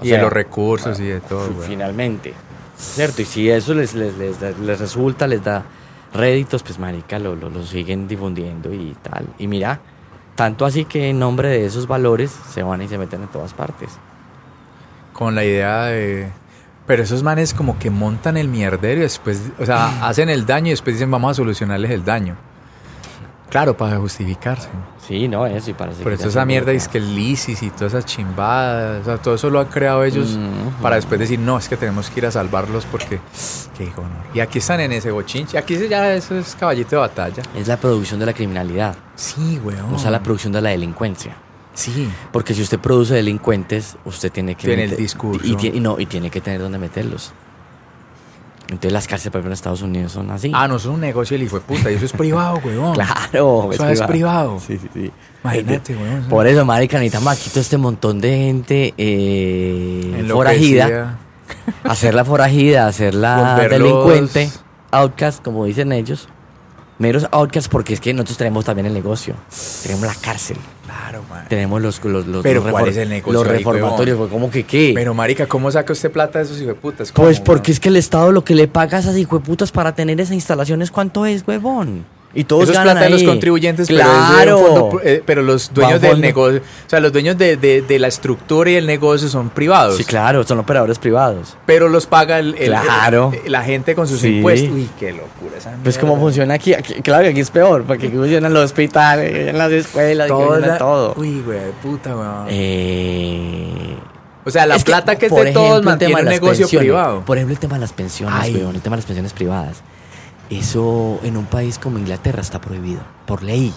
o y de sea, los recursos y de todo. Finalmente. ¿Cierto? Y si eso les, les, les, les resulta, les da réditos, pues marica, lo, lo, lo siguen difundiendo y tal. Y mira, tanto así que en nombre de esos valores se van y se meten en todas partes. Con la idea de... Pero esos manes como que montan el mierdero y después, o sea, hacen el daño y después dicen vamos a solucionarles el daño. Claro, para justificarse. Sí, no, eso y para Pero toda esa mierda es que el lisis y todas esas chimbadas, o sea, todo eso lo han creado ellos Ujú. para después decir, no, es que tenemos que ir a salvarlos porque, qué honor. Y aquí están en ese bochinche, aquí se- ya eso es caballito de batalla. Es la producción de la criminalidad, Sí, weón. o sea, la producción de la delincuencia. Sí. Porque si usted produce delincuentes, usted tiene que... Tiene el meter- discurso. Y, no, y tiene que tener dónde meterlos. Entonces las cárceles, por ejemplo, en Estados Unidos son así. Ah, no, es un negocio el hijo de puta, y eso es privado, weón. Claro, Eso es privado. Sí, sí, sí. Imagínate, weón. Por eso, marica, necesitamos aquí todo este montón de gente eh, forajida. Hacerla forajida, hacerla delincuente, outcast, como dicen ellos. Meros outcasts porque es que nosotros tenemos también el negocio. Tenemos la cárcel. Claro, man. Tenemos los, los, los, Pero los ¿cuál es el negocio Los ahí, reformatorios? ¿cómo que qué? Pero, marica, ¿cómo saca usted plata de esos hijueputas? Pues porque es que el Estado lo que le paga a esas hijueputas para tener esas instalaciones, ¿cuánto es, huevón? Y todos Eso es ganan plata de los contribuyentes, claro. pero, fondo- eh, pero los dueños del negocio, o sea, los dueños de, de- de la estructura y el negocio son privados. Sí, claro, son operadores privados. Pero los paga el, el- Claro. el- la gente con sus Sí. impuestos. Uy, qué locura esa Pues mierda. cómo funciona aquí, Aquí- claro que aquí es peor, porque aquí funcionan los hospitales, en las escuelas, Todo. la- todo. Uy, güey, puta, weón. Eh, o sea, la es que, plata que, es de todos ejemplo, el mantiene un las negocio privado. Por ejemplo, el tema de las pensiones, weón, el tema de las pensiones privadas. Eso en un país como Inglaterra está prohibido, por ley.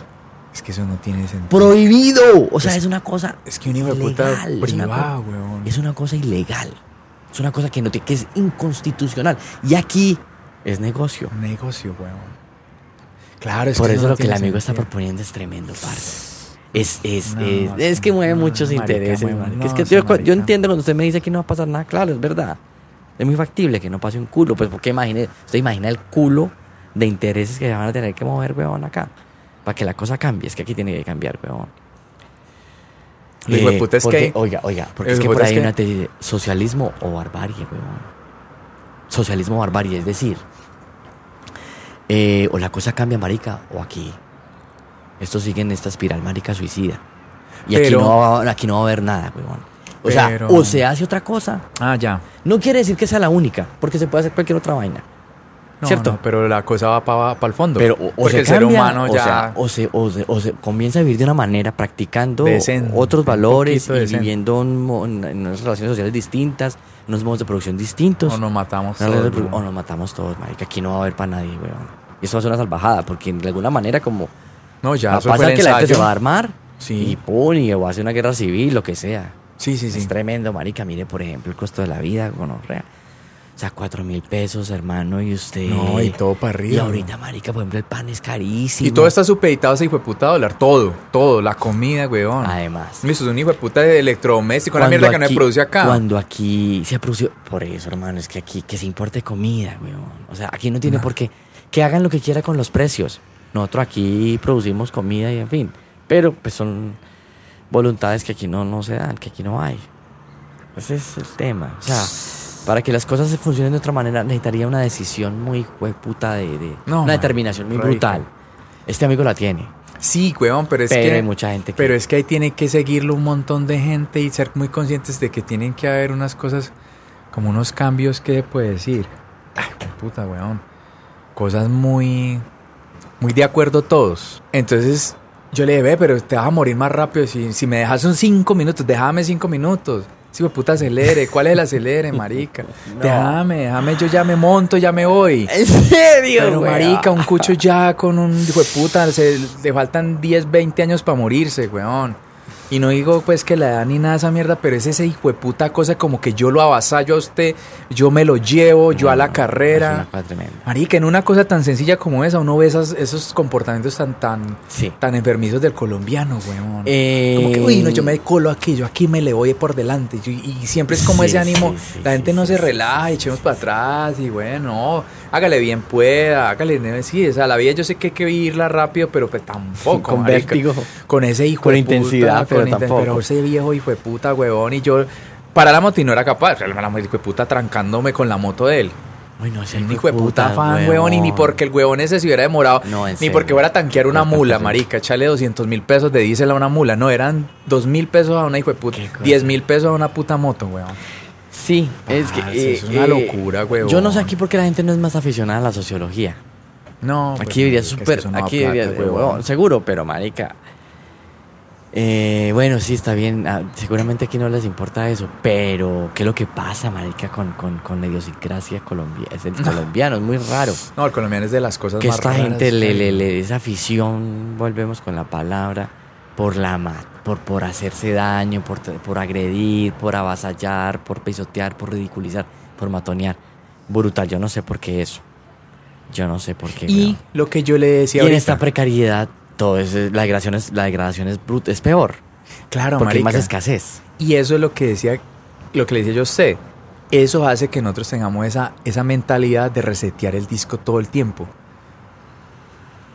Es que eso no tiene sentido. ¡Prohibido! O sea, Es- es, una cosa es que un hijo de puta ilegal, es una privado. Es una cosa ilegal. Es una cosa que, no que es inconstitucional. Y aquí es negocio. Negocio, weón. Claro, es Por que eso no lo que el amigo está proponiendo es tremendo, parce. Es, es, No, es, es que mueve muchos marica, intereses, mueve- marica. no, es que yo, yo entiendo cuando usted me dice que no va a pasar nada, claro, es verdad. Es muy factible que no pase un culo, pues porque imagine, usted imagina el culo de intereses que se van a tener que mover, weón, acá. Para que la cosa cambie, es que aquí tiene que cambiar, weón. Lo de puta es que- Oiga, oiga, porque es que de por ahí es que- una te dice socialismo o barbarie, weón. Socialismo o barbarie, es decir, eh, o la cosa cambia, marica, o aquí. Esto sigue en esta espiral, marica, suicida. Y aquí, no va, aquí no va a haber nada, weón. O sea, o se hace otra cosa. Ah, ya. No quiere decir que sea la única, porque se puede hacer cualquier otra vaina. No, ¿Cierto? no, pero la cosa va para el fondo. Pero o, porque se el ser cambia, humano o ya. sea, o se, o, se, o se comienza a vivir de una manera practicando Decente, otros valores y decente. viviendo un en, unas relaciones sociales distintas, en unos modos de producción distintos. o nos matamos. Todos, pro- o nos matamos todos, marica. Aquí no va a haber para nadie, weón. Y eso va a ser una salvajada, porque de alguna manera como No, ya. va a pasar que la gente se va a armar Sí. y pum, y va a ser una guerra civil, lo que sea. Sí, sí, sí. Es tremendo, marica. Mire, por ejemplo, el costo de la vida, bueno, real. O sea, cuatro mil pesos, hermano, y usted... No, y todo para arriba. Y ahorita, marica, por ejemplo, el pan es carísimo. Y todo está supeditado a ese hijo de puta dólar. Todo, todo. La comida, weón. Además. Eso es un hijo de puta de electrodoméstico. Una mierda que no se produce acá. Cuando aquí se produce... Por eso, hermano, es que aquí que se importe comida, weón. O sea, aquí no tiene por qué... Que hagan lo que quiera con los precios. Nosotros aquí producimos comida y en fin. Pero, pues, son voluntades que aquí no, no se dan, que aquí no hay. Ese es el tema. O sea, para que las cosas se funcionen de otra manera, necesitaría una decisión muy puta de... de- No, una man, determinación muy brutal. Este amigo la tiene. Sí, weón, pero es pero que. hay mucha gente que... Pero es que ahí tiene que seguirlo un montón de gente y ser muy conscientes de que tienen que haber unas cosas, como unos cambios que se puede decir. Ay, puta, weón. Cosas muy, muy de acuerdo todos. Entonces yo le dije, ve, pero te vas a morir más rápido. Si, si me dejas un cinco minutos, déjame cinco minutos. Si puta acelere, ¿cuál es el acelere, marica? Déjame, déjame, yo ya me monto, ya me voy. ¿En serio, Pero marica, un cucho ya con un hijo de puta, se, le faltan 10, 20 años para morirse, weón. Y no digo pues que la edad ni nada de esa mierda, pero es ese hijo de puta cosa como que yo lo avasallo a usted, yo me lo llevo, yo a la Es una carrera. cosa tremenda. Marica, en una cosa tan sencilla como esa, uno ve esas- esos comportamientos tan, tan, Sí. tan enfermizos del colombiano, weón. Eh, Como que, uy, no, yo me colo aquí, yo aquí me le voy por delante. Yo- y siempre es como Sí, ese ánimo. sí, la gente no se relaja, echemos para atrás y bueno, no, hágale bien pueda, hágale. Sí, o sea, la vida yo sé que hay que vivirla rápido, pero pues tampoco. Con marica. vértigo. Con ese hijo Con de intensidad, puta, con Pero ese viejo hijo de puta, huevón. Y yo, para la moto y no era capaz. La hijo de puta trancándome con la moto de él. Uy, no, ese hijo de puta fan, huevón, y ni huevón. porque el huevón ese se hubiera demorado, No, ni serio. porque fuera a tanquear una mula, marica, echale 200 mil pesos de diésel a una mula, no, eran 2 mil pesos a una hijo de puta, Qué cosa. 10 mil pesos a una puta moto, weón. Sí, es que... Parce, eh, es una eh, locura, huevón. Yo no sé aquí por qué la gente no es más aficionada a la sociología. No, pues, Aquí debería marica, es que súper... Aquí debería... huevón. huevón, seguro, pero marica... Eh, bueno, sí, está bien. ah, seguramente aquí no les importa eso. Pero, ¿qué es lo que pasa, marica, con, con, con la idiosincrasia colombiana? Es el colombiano, es muy raro. No, el colombiano es de las cosas que más esta raras gente que le, le, le- esa afición, volvemos con la palabra, por la por, por hacerse daño, por, por agredir, por avasallar, por pisotear, por ridiculizar, por matonear. Brutal, yo no sé por qué eso. Yo no sé por qué. Y lo que yo le decía Y en esta precariedad, todo es, la degradación es, la degradación es, brut- es peor. claro, porque hay marica, más escasez. Y eso es lo que decía, lo que le decía yo a usted. Eso hace que nosotros tengamos esa, esa mentalidad de resetear el disco todo el tiempo.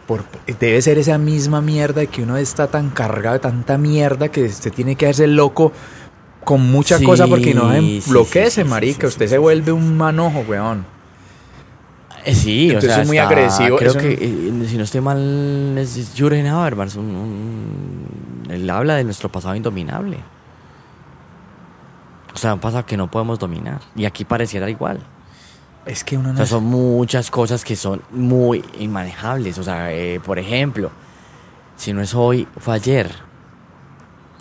Por, debe ser esa misma mierda de que uno está tan cargado de tanta mierda que usted tiene que hacerse loco con mucha Sí, cosa porque no sí, enloquece, sí, sí, marica. usted se vuelve un manojo, weón. Eh, sí, Entonces o sea, es muy está- agresivo, Creo que, eh, si no estoy mal, es Jürgen Habermas. Un, un- él habla de nuestro pasado indominable. O sea, un pasado que no podemos dominar. Y aquí pareciera igual. Es que uno O no sea, son muchas cosas que son muy inmanejables. O sea, eh, por ejemplo, si no es hoy, fue ayer.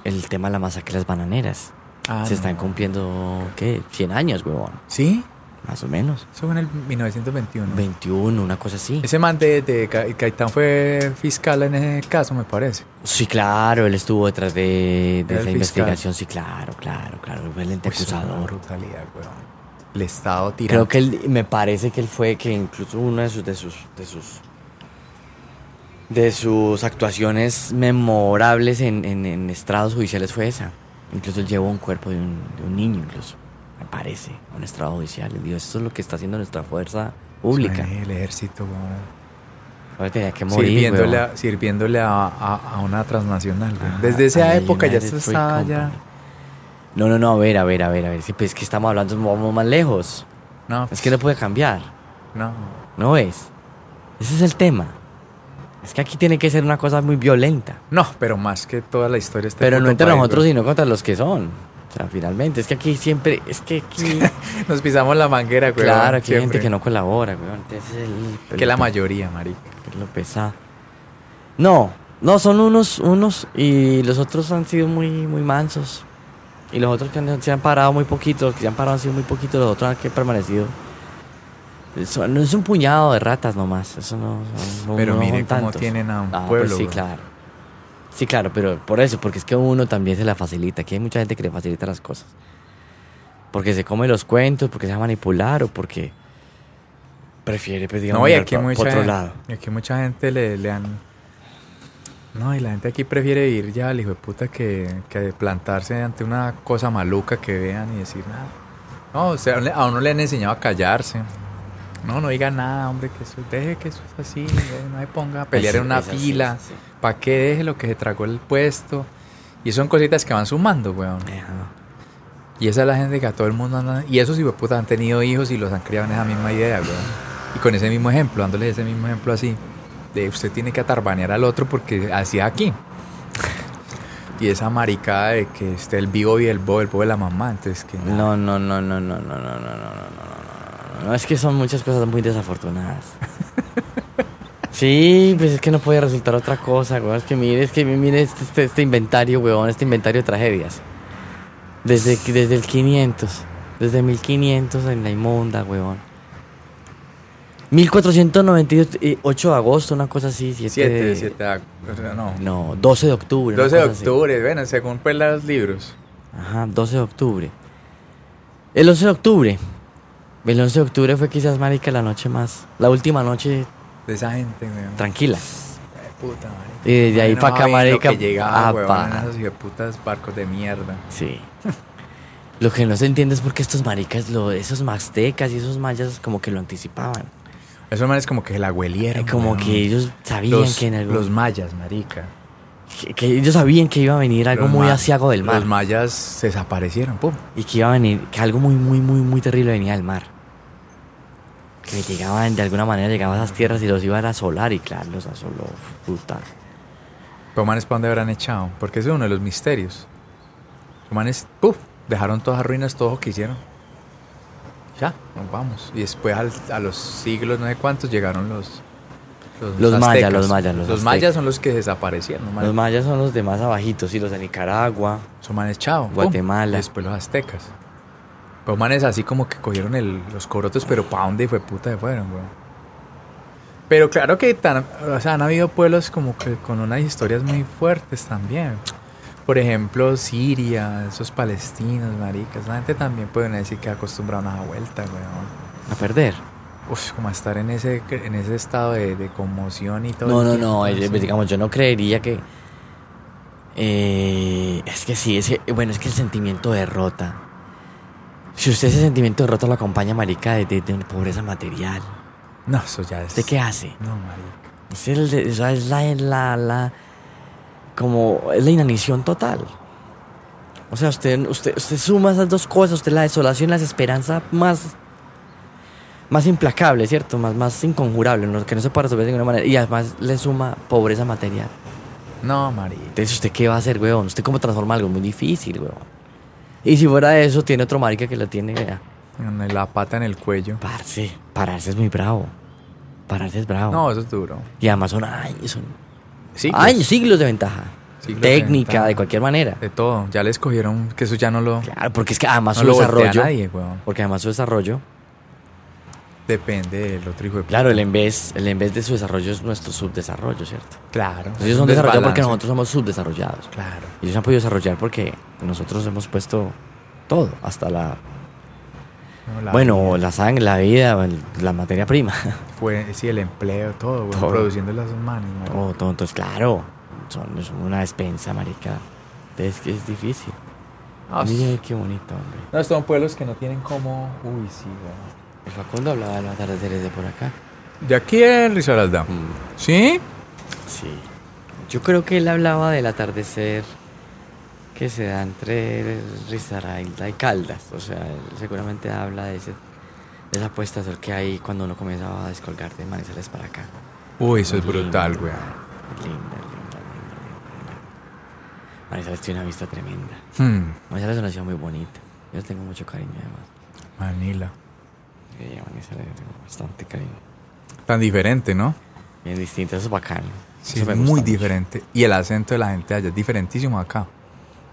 El tema de la masacre de las bananeras. Ah, Se no. están cumpliendo, ¿qué? 100 años, huevón. ¿Sí? Más o menos. Eso fue en el 1921. 21, una cosa así. Ese man de, de Ca- Gaitán fue fiscal en ese caso, me parece. Sí, claro, él estuvo detrás de, de esa fiscal. investigación. Sí, claro, claro, claro. Fue el ente acusador. brutalidad, weón. El Estado tirando. Creo que él, me parece que él fue que incluso una de sus, de sus, de sus, de sus actuaciones memorables en, en, en estrados judiciales fue esa. Incluso él llevó un cuerpo de un, de un niño, incluso, me parece, un estrado judicial. Él dijo, esto es lo que está haciendo nuestra fuerza pública. Sí, el ejército, weón. Ahora tenía que morir, Sirviéndole, a, sirviéndole a, a- a una transnacional. Ajá, Desde esa época ya se estaba ya. No, no, no, a ver, a ver, a ver, a ver. Sí, pues es que estamos hablando, vamos más lejos. No, Es que no puede cambiar, no. ¿no es? Ese es el tema. Es que aquí tiene que ser una cosa muy violenta. No, pero más que toda la historia. este Pero no entre país, nosotros, sino contra los que son. Sea, finalmente, es que aquí siempre, es que aquí, Nos pisamos la manguera, güey. claro, aquí hay gente que no colabora, weón. Entonces el, Que la el- mayoría, marica. que lo pesado. No, no, son unos, unos, y los otros han sido muy, muy mansos. Y los otros que han- se han parado muy poquito, los que se han parado han sido muy poquitos, los otros han que permanecido. Eso no es un puñado de ratas nomás, eso no, son- Pero no mire cómo tienen a un Ah, pueblo. pues sí, güey. claro. Sí, claro, pero por eso, porque es que uno también se la facilita. Aquí hay mucha gente que le facilita las cosas. Porque se come los cuentos, porque se va a manipular o porque prefiere, pues, digamos, No, y aquí pa mucha, otro lado. y aquí mucha gente le, le han... No, y la gente aquí prefiere ir ya al hijo de puta que, que plantarse ante una cosa maluca que vean y decir nada. No, o sea, a uno le han enseñado a callarse. No, no diga nada, hombre, que eso, deje que eso es así, eh, no se ponga a pelear Sí, en una es así, fila. es. ¿Para qué deje lo que se tragó el puesto? Y son cositas que van sumando, weón. Ajá. Y esa es la gente que a todo el mundo anda. Y esos puta han tenido hijos y los han criado en esa misma idea, weón. Y con ese mismo ejemplo, dándoles ese mismo ejemplo así. De usted tiene que atarbanear al otro porque así aquí. Y esa maricada de que esté el vivo y el bobo, el bobo de la mamá. Entonces, que. No, no, no, no, no, no, no, no, no, no, no, no, es que son muchas cosas muy desafortunadas. Sí, pues es que no puede resultar otra cosa, weón. Es que mire, es que mire este, este, este inventario, weón, este inventario de tragedias. Desde, desde el 500, desde 1500 en la inmunda, weón. 1498 de agosto, una cosa así, 7 Siete, de... siete, ah, o sea, no. No, 12 de octubre. una 12 de cosa así. octubre, bueno, según pues los libros. Ajá, 12 de octubre. El 11 de octubre. El 11 de octubre fue quizás, marica, la noche más... La última noche De esa gente, weón. tranquila. Puta, marica. Y desde ahí Bueno, pa' acá, lo marica, que llegaba, ah, weón, pa. en esos hijueputas barcos de mierda. Sí. Lo que no se entiende es porque estos maricas, lo, esos maztecas y esos mayas como que lo anticipaban. Esos manes como que la huelieron. como weón. que ellos sabían los, que en algún... los mayas, marica. que, que ellos sabían que iba a venir algo Los muy asiago del mar. Los mayas se desaparecieron, pum. y que iba a venir, que algo muy, muy, muy, muy terrible venía del mar. Que llegaban, de alguna manera llegaban a esas tierras y los iban a asolar y claro, los asoló, puta. Los manes, ¿para dónde habrán echado? Porque ese es uno de los misterios. Los manes, puf, dejaron todas las ruinas, todo lo que hicieron. Ya, nos vamos. Y después al- a los siglos, no sé cuántos, llegaron los... Los mayas, los mayas, los mayas son los que desaparecieron. Los, Los mayas son los de más abajitos, y los de Nicaragua. Son manes chao. pum. Guatemala. Y después los aztecas. Los manes así como que cogieron el- los corotos, pero ¿para dónde fue puta se fueron, weón? Pero claro que tan, o sea, han habido pueblos como que con unas historias muy fuertes también. Por ejemplo, Siria, esos palestinos, maricas. La gente también puede decir que acostumbrado a una vuelta, weón. A perder. Uf, como a estar en ese, en ese estado de, de conmoción y todo. No, no, tiempo, no, eh, así. digamos, yo no creería que... eh, es que sí, es que, bueno, es que el sentimiento de derrota. Si usted ese sentimiento de derrota lo acompaña, marica, de, de- de una pobreza material, No, eso ya es. ¿usted qué hace? No, marica. Es, el de- o sea, es la, la, la- como, es la inanición total. O sea, usted, usted, usted suma esas dos cosas, usted la desolación y la desesperanza más, más implacable, ¿cierto? Más, más inconjurable, que no se puede resolver de ninguna manera. Y además le suma pobreza material. No, marica. Entonces, ¿usted qué va a hacer, weón? ¿Usted cómo transforma algo? Muy difícil, weón. Y si fuera eso, tiene otro marica que la tiene, vea. La pata en el cuello. Parce, pararse es muy bravo. Pararse es bravo. No, eso es duro. Y además son años, son Sí, años, siglos de ventaja. Siglos de Técnica, ventaja. de cualquier manera. De todo. Ya les cogieron que eso ya no lo, Claro, porque es que además no su desarrollo. nadie. Porque además su desarrollo. Depende del otro hijo de puta. Claro, el en vez, el en vez de su desarrollo es nuestro subdesarrollo, ¿cierto? Claro. Ellos son desarrollados porque nosotros somos subdesarrollados. Claro. Ellos se han podido desarrollar porque nosotros hemos puesto todo, hasta la. No, la bueno, vida la sangre, la vida, el- la materia prima. Fue, sí, el empleo, todo. Produciendo las manos, todo, todo. Entonces, claro, son, son una despensa, marica. Es que es difícil. Ah, Mire qué bonito, hombre. No, son pueblos que no tienen como... Uy, sí, weón. El Facundo hablaba de los atardeceres de por acá. De aquí en Risaralda. Mm. ¿Sí? Sí. Yo creo que él hablaba del atardecer que se da entre Risaralda y Caldas. O sea, él seguramente habla de, ese, de esa puesta sol que hay cuando uno comienza a descolgar de Manizales para acá. Uy, eso es Linda, brutal, weón. Linda, linda, linda, linda, linda. Manizales tiene una vista tremenda. Hmm, Manizales es una ciudad muy bonita. Yo tengo mucho cariño además. Manila. Sí, Manizales tengo bastante cariño. Tan diferente, ¿no? Bien distinto, eso es bacano. Sí, Eso es muy mucho. diferente. Y el acento de la gente allá es diferentísimo acá.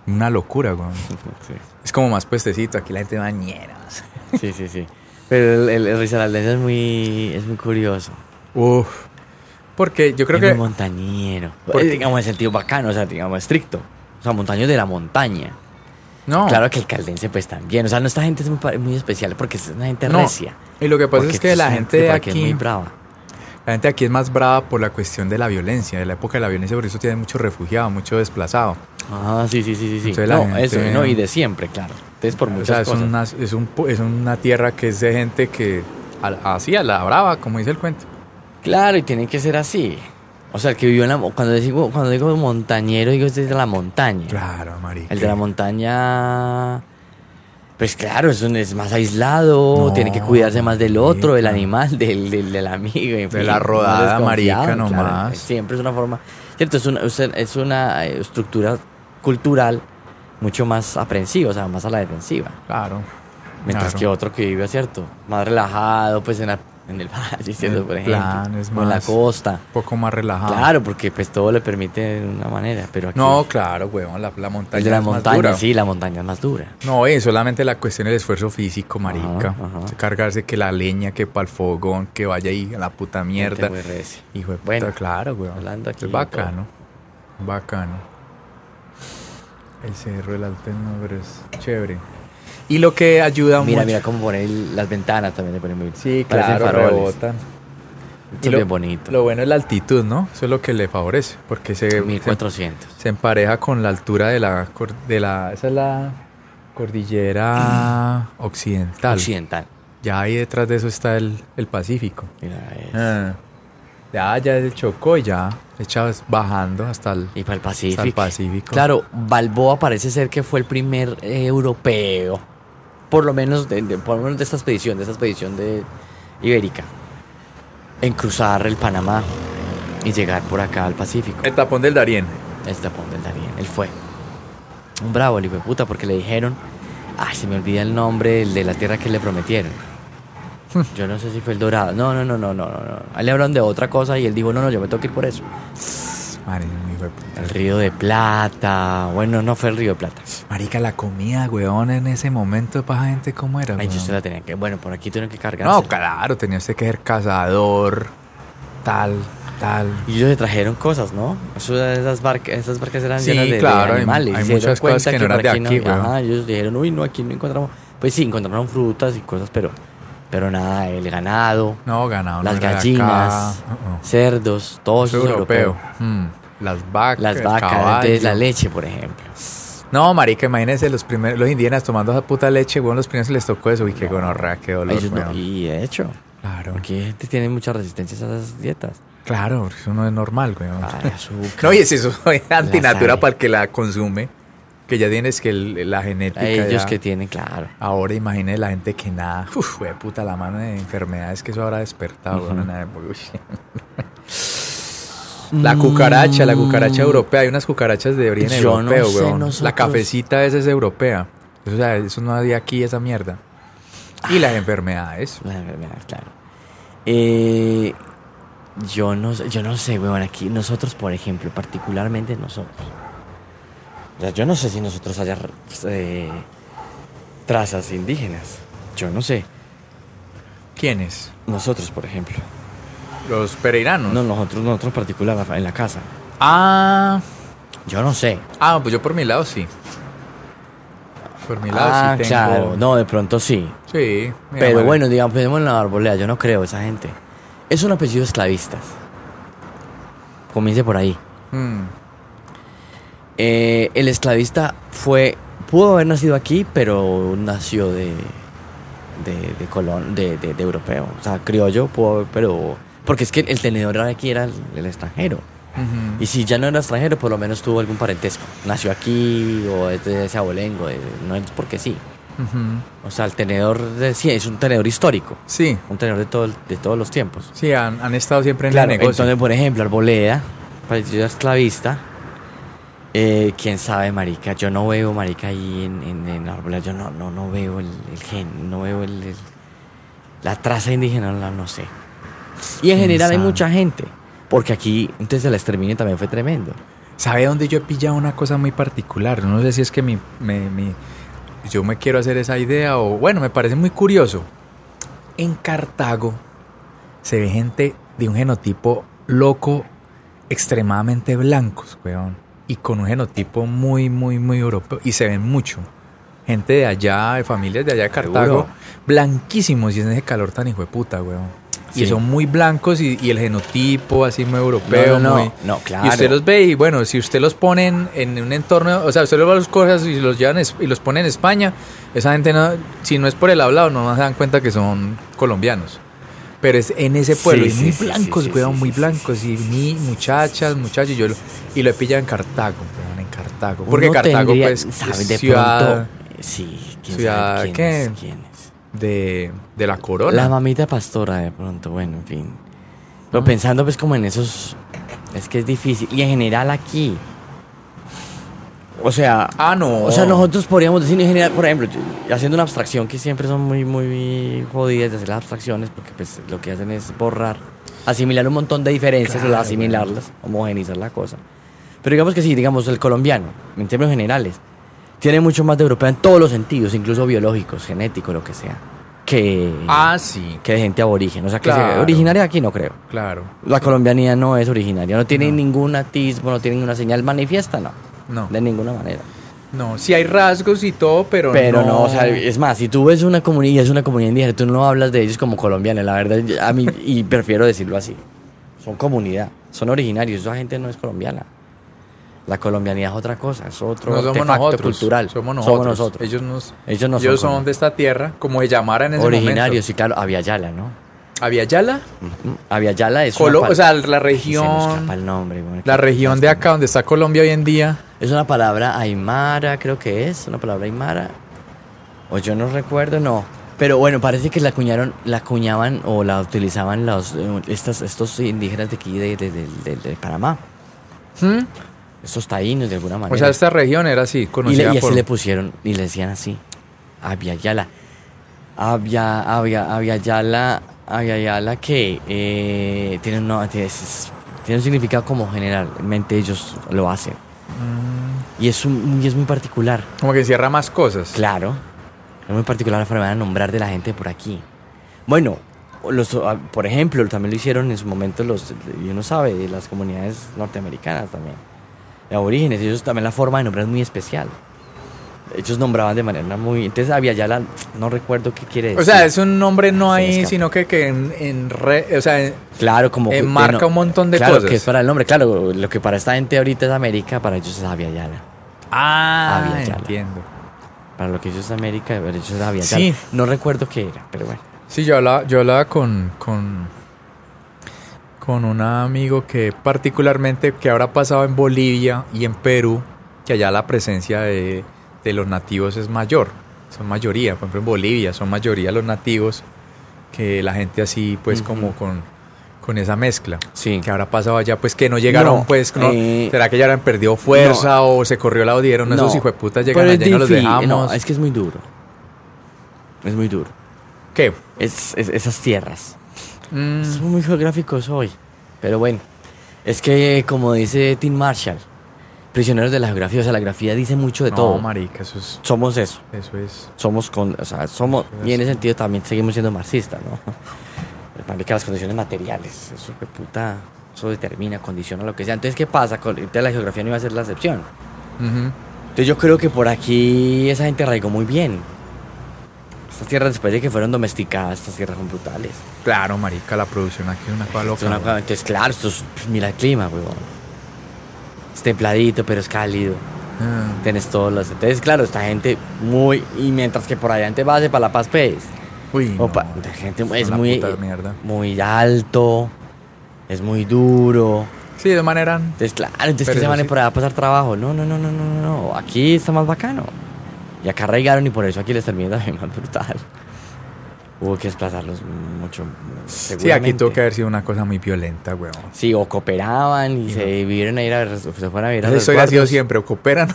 Una locura. Sí. Es como más puestecito. Aquí la gente va ñeras. Sí, sí, sí. Pero el, el, el es muy, es muy curioso. Uf. Porque yo creo es que. muy montañero. Porque- digamos, en sentido bacano, o sea, digamos, estricto. O sea, montaños de la montaña. No. Claro que el caldense, pues también. O sea, nuestra gente es muy, muy especial porque es una gente No. recia. Y lo que pasa Porque es que la esta gente de aquí es muy brava. La gente aquí es más brava por la cuestión de la violencia, de la época de la violencia, por eso tiene mucho refugiado, mucho desplazado. Ah, sí, sí, sí, sí. sí. Entonces No, gente- eso, no, y de siempre, claro. Entonces, por o muchas sea, es cosas. una, es, un, es una tierra que es de gente que así, a la brava, como dice el cuento. Claro, y tiene que ser así. O sea, el que vivió en la... Cuando digo, cuando digo montañero, digo es de la montaña. Claro, marica. El de la montaña... Pues claro, es, un- es más aislado, No, tiene que cuidarse más del otro, del animal, del, del, del amigo. en De la rodada, marica, claro, nomás. siempre es una forma... Cierto, es una, es una eh, estructura cultural mucho más aprensiva, o sea, más a la defensiva. Claro. Mientras claro. que otro que vive, ¿cierto? Más relajado, pues en, la- en el valle. El Por ejemplo. plan es en la costa. Un poco más relajado. Claro, porque pues todo le permite de una manera, pero aquí... No, claro, weón, la, la montaña la es más montaña, dura. sí, la montaña es más dura. No, es solamente la cuestión del esfuerzo físico, marica. Ajá, ajá. Cargarse que la leña, que para el fogón, que vaya ahí a la puta mierda. Hijo de puta, Bueno, claro, weón. hablando aquí Es bacano. Bacano. El cerro del Alto es chévere. Y lo que ayuda Mira, mucho. mira cómo pone el- las ventanas también le ponen muy Sí, claro, rebotan. Esto es bien bonito. Lo bueno es la altitud, ¿no? Eso es lo que le favorece. Porque se, se, 1400. se empareja con la altura de la, de la. Esa es la cordillera occidental. Occidental. Ya ahí detrás de eso está el, el Pacífico. Mira, es- Ah. Ya, ya es el Chocó y ya echas bajando hasta el, Y para el hasta el Pacífico. Pacífico. Claro, Balboa parece ser que fue el primer eh, europeo, por lo menos de, de- por lo menos de esta expedición, de esta expedición de Ibérica, en cruzar el Panamá y llegar por acá al Pacífico. El tapón del Darién. El tapón del Darién, él fue. Un bravo, el hijo de puta, porque le dijeron, ay, se me olvida el nombre el de la tierra que le prometieron. Yo no sé si fue el Dorado. No, no, no, no, no, no. no. A él le hablaron de otra cosa y él dijo, no, no, yo me tengo que ir por eso. Marica, muy hijo de puta. El Río de Plata. Bueno, no fue el Río de Plata. Marica, la comida, weón, en ese momento para gente, ¿cómo era? Ay, yo se la tenía que. Bueno, por aquí tuvieron que cargar. No, claro, tenía usted que ser cazador, tal, tal. Y ellos se trajeron cosas, ¿no? Eso, esas, barcas, esas barcas eran Sí, llenas de, claro, animales. hay muchas cosas que no eran de aquí weón. Ajá, ellos dijeron, uy, no, aquí no encontramos. Pues sí, encontraron frutas y cosas, pero, pero nada, el ganado, No, ganado. no las gallinas. Uh-uh. cerdos, todo Eso eso es es europeo. europeo. Mm. Las vacas, Las vacas, entonces la leche, por ejemplo. No, marica, imagínense los primeros, los indígenas tomando esa puta leche, weón, los primeros les tocó eso. Uy, qué gonorrea, qué dolor, Ellos no- y de hecho, Claro, porque hay gente tiene mucha resistencia a esas dietas. claro, eso no es normal, weón. Ay, azúcar. No, y es eso, es antinatura sal. para el que la consume, que ya tienes que el- la genética ellos ya- que tienen, claro. Ahora imagine la gente que nada, uff, de puta la mano de enfermedades que eso habrá despertado. En la. La cucaracha, la cucaracha europea, hay unas cucarachas de origen Mm. No europeo, sé, weón. La cafecita esa es europea. Eso, o sea, eso no hay aquí esa mierda. Y las enfermedades. La enfermedad, claro. Eh, yo no yo no sé, weón, aquí nosotros, por ejemplo, particularmente nosotros. Yo no sé si nosotros haya eh, trazas indígenas. Yo no sé. ¿Quiénes? Nosotros, por ejemplo. Los pereiranos. No, nosotros, nosotros en particular, en la casa. Ah, Yo no sé. ah, pues yo por mi lado sí. Por mi lado Ah, sí tengo. claro. No, de pronto sí. Sí. Pero bueno, digamos, pensemos en la arboleda. Yo no creo esa gente. Es un apellido de esclavistas. Comience por ahí. Mm, Eh, el esclavista fue, pudo haber nacido aquí, pero nació de, de, de colón, de, de- de europeo. O sea, criollo, pudo haber, pero... Porque es que el tenedor aquí era el, el extranjero. ujú. Y si ya no era extranjero, por lo menos tuvo algún parentesco. Nació aquí o es de ese abolengo. de- no es porque sí. Ujú. O sea, el tenedor de, sí, es un tenedor histórico. Sí, Un tenedor de, todo, de todos los tiempos. sí, han, han estado siempre en Claro, el negocio. entonces, por ejemplo, Arboleda, parecido esclavista, Eh, quién sabe, marica. Yo no veo, marica, ahí en, en, en. Yo no, no, no veo el, el gen, no veo el, el- la traza indígena, no, sé. Y en ¿Quién general hay mucha gente. Porque aquí, entonces el exterminio también fue tremendo. ¿Sabe dónde yo he pillado una cosa muy particular? No sé si es que mi, me- mi- yo me quiero hacer esa idea o bueno, me parece muy curioso. En Cartago se ve gente de un genotipo loco, extremadamente blancos, weón. Y con un genotipo muy, muy, muy europeo. Y se ven mucho. Gente de allá, de familias de allá de Cartago, Seguro. blanquísimos y en ese calor tan hijo de puta, weón. Y son muy blancos y, y el genotipo así muy europeo, No, no, muy... No, claro. Y usted los ve y bueno, si usted los pone en, en un entorno, o sea, usted los va a los cosas y los llevan y los pone en España, esa gente no, si no es por el hablado, no se dan cuenta que son colombianos. Pero es en ese pueblo, Sí, y muy sí, blancos, sí, weón, muy blancos, y ni muchachas, muchachos, y yo lo, y lo he pillado en Cartago, weón, en Cartago. Porque Uno Cartago, tendría- pues, ¿sabe? de ciudad pronto. Sí, quién ciudad, sabe quién ¿qué? es, quién es. de, de la corona. La mamita pastora, de pronto, bueno, en fin. Pero pensando, pues, como en esos. Es que es difícil. Y en general aquí. O sea. ah, no. O sea, nosotros podríamos decir en general, por ejemplo, haciendo una abstracción que siempre son muy, muy jodidas de hacer las abstracciones, porque pues lo que hacen es borrar, asimilar un montón de diferencias, Claro, asimilarlas, homogenizar la cosa. Pero digamos que sí, digamos el colombiano, en términos generales, tiene mucho más de europeo en todos los sentidos, incluso biológicos, genéticos, lo que sea, que, Ah, sí, que de gente aborigen. O sea, que Claro. sea originaria aquí no creo. claro. La colombianía no es originaria, no tiene ningún atismo, no tiene ninguna señal manifiesta, no, No, de ninguna manera. no, sí hay rasgos y todo, pero, Pero no, o sea, es más, si tú ves una comunidad, es una comunidad indígena, tú no hablas de ellos como colombianos, la verdad, a mí, y prefiero decirlo así. Son comunidad, son originarios, esa gente no es colombiana. La colombianidad es otra cosa, es otro no somos artefacto nosotros, cultural. Somos nosotros. nosotros. Ellos, nos, Ellos no ellos son, son de esta tierra, como se llamara en ese originarios, sí, claro, Aviala, ¿no? Aviala, Aviala es Colo- una o sea, la Sí, se región, escapa el nombre. bueno, la región de acá donde está Colombia hoy en día. Es una palabra aymara, creo que es, una palabra aymara. O yo no recuerdo, no. Pero bueno, parece que la acuñaron, la acuñaban o la utilizaban los, eh, estas, estos indígenas de aquí, de, de, de- de- Panamá. ¿Mm? Estos taínos, de alguna manera. O sea, esta región era así, y, le, conocida y así por... le pusieron, y le decían así. Aviala. Avia, avia, aviala, aviala que eh, tiene, un tiene, es- tiene un significado como generalmente ellos lo hacen. Mm, Y es, un, y es muy particular. como que encierra más cosas. Claro. Es muy particular la forma de nombrar de la gente por aquí. Bueno, los, ah, por ejemplo, también lo hicieron en su momento los, y uno sabe, de las comunidades norteamericanas también. De aborígenes, ellos también la forma de nombrar es muy especial. Ellos nombraban de manera muy... Entonces había ya la... No recuerdo qué quiere decir. O sea, es un nombre no ahí, sino que, que en, en re- o sea, Claro, como... que no- un montón de claro, cosas. que es para el nombre. Claro, lo que para esta gente ahorita es América, para ellos es Avia Yala. Ah, entiendo. Para lo que ellos es América, para ellos es Avia Sí. No recuerdo qué era, pero bueno. Sí, yo hablaba, yo hablaba con, con, con un amigo que particularmente que ahora ha pasado en Bolivia y en Perú, que allá la presencia de, de los nativos es mayor, son mayoría, por ejemplo en Bolivia son mayoría los nativos, que la gente así pues Ujú. como con, con esa mezcla. Sí. Que ahora pasado allá pues que no llegaron No, pues, no, eh, ¿será que ya habrán perdido fuerza o se corrió la dieron esos hijueputas llegan pero es allá y no los dejamos? No, es que es muy duro. Es muy duro. ¿Qué? Es, es- esas tierras. Mm, Son muy geográficos hoy. Pero bueno, es que como dice Tim Marshall, prisioneros de la geografía, o sea, la geografía dice mucho de no, todo. marica, eso es, Somos eso. eso es... Somos con, o sea, somos, y en ese sentido también seguimos siendo marxistas, ¿no? Marica, las condiciones materiales, eso que puta, eso determina, condiciona lo que sea. Entonces, ¿qué pasa? Con, entonces la geografía no iba a ser la excepción. Entonces yo creo que por aquí esa gente arraigó muy bien. Estas tierras después de que fueron domesticadas, estas tierras son brutales. Claro, marica, la producción aquí es una cosa loca. una entonces claro, esto es, pues, mira el clima, huevón. Es templadito, pero es cálido. Ah, Tienes todos los... Entonces, claro, esta gente muy... Y mientras que por allá en base para La Paz, pues... Uy, no, pa- la gente es muy... Muy alto. Es muy duro. Sí, de manera... Entonces, claro, entonces que se van sí. por allá a pasar trabajo. No, no, no, no, no, no, no. Aquí está más bacano. Y acá arraigaron y por eso aquí les termina también más brutal. Hubo que desplazarlos mucho. Sí, aquí tuvo que haber sido una cosa muy violenta, weón. Sí, o cooperaban y se vivieron a ir a, se fueron a vivir a Eso ha sido siempre, o cooperan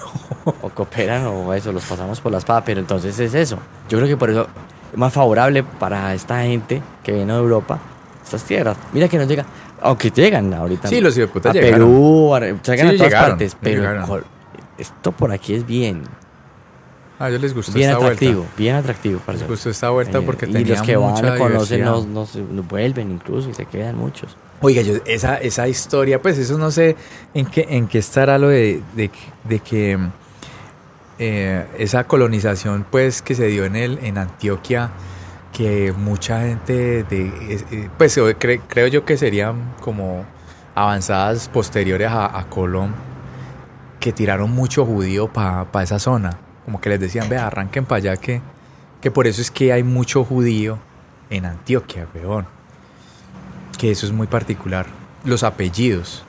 o... o cooperan o eso, los pasamos por la espada, pero entonces es eso. Yo creo que por eso es más favorable para esta gente que viene de Europa estas tierras. Mira que no llega, aunque llegan ahorita. Sí, los hijueputas a llegaron. Perú, llegan Sí, a todas llegaron, partes, pero llegaron. esto por aquí es bien, A ellos les gustó bien esta atractivo, vuelta. bien atractivo. para Les gustó esta vuelta Eh, porque y tenía los que van mucha conocen diversidad. no, no se- no vuelven incluso y se quedan muchos. Oiga, yo, esa, esa historia, pues eso no sé en qué, en qué estará lo de, de, que- de que eh, esa colonización pues que se dio en, el, en Antioquia, que mucha gente, de, eh, pues eh, cre- creo yo que serían como avanzadas posteriores a, a Colón, que tiraron mucho judío para esa zona, como que les decían, vea, arranquen para allá, que, que por eso es que hay mucho judío en Antioquia, weón que eso es muy particular. Los apellidos.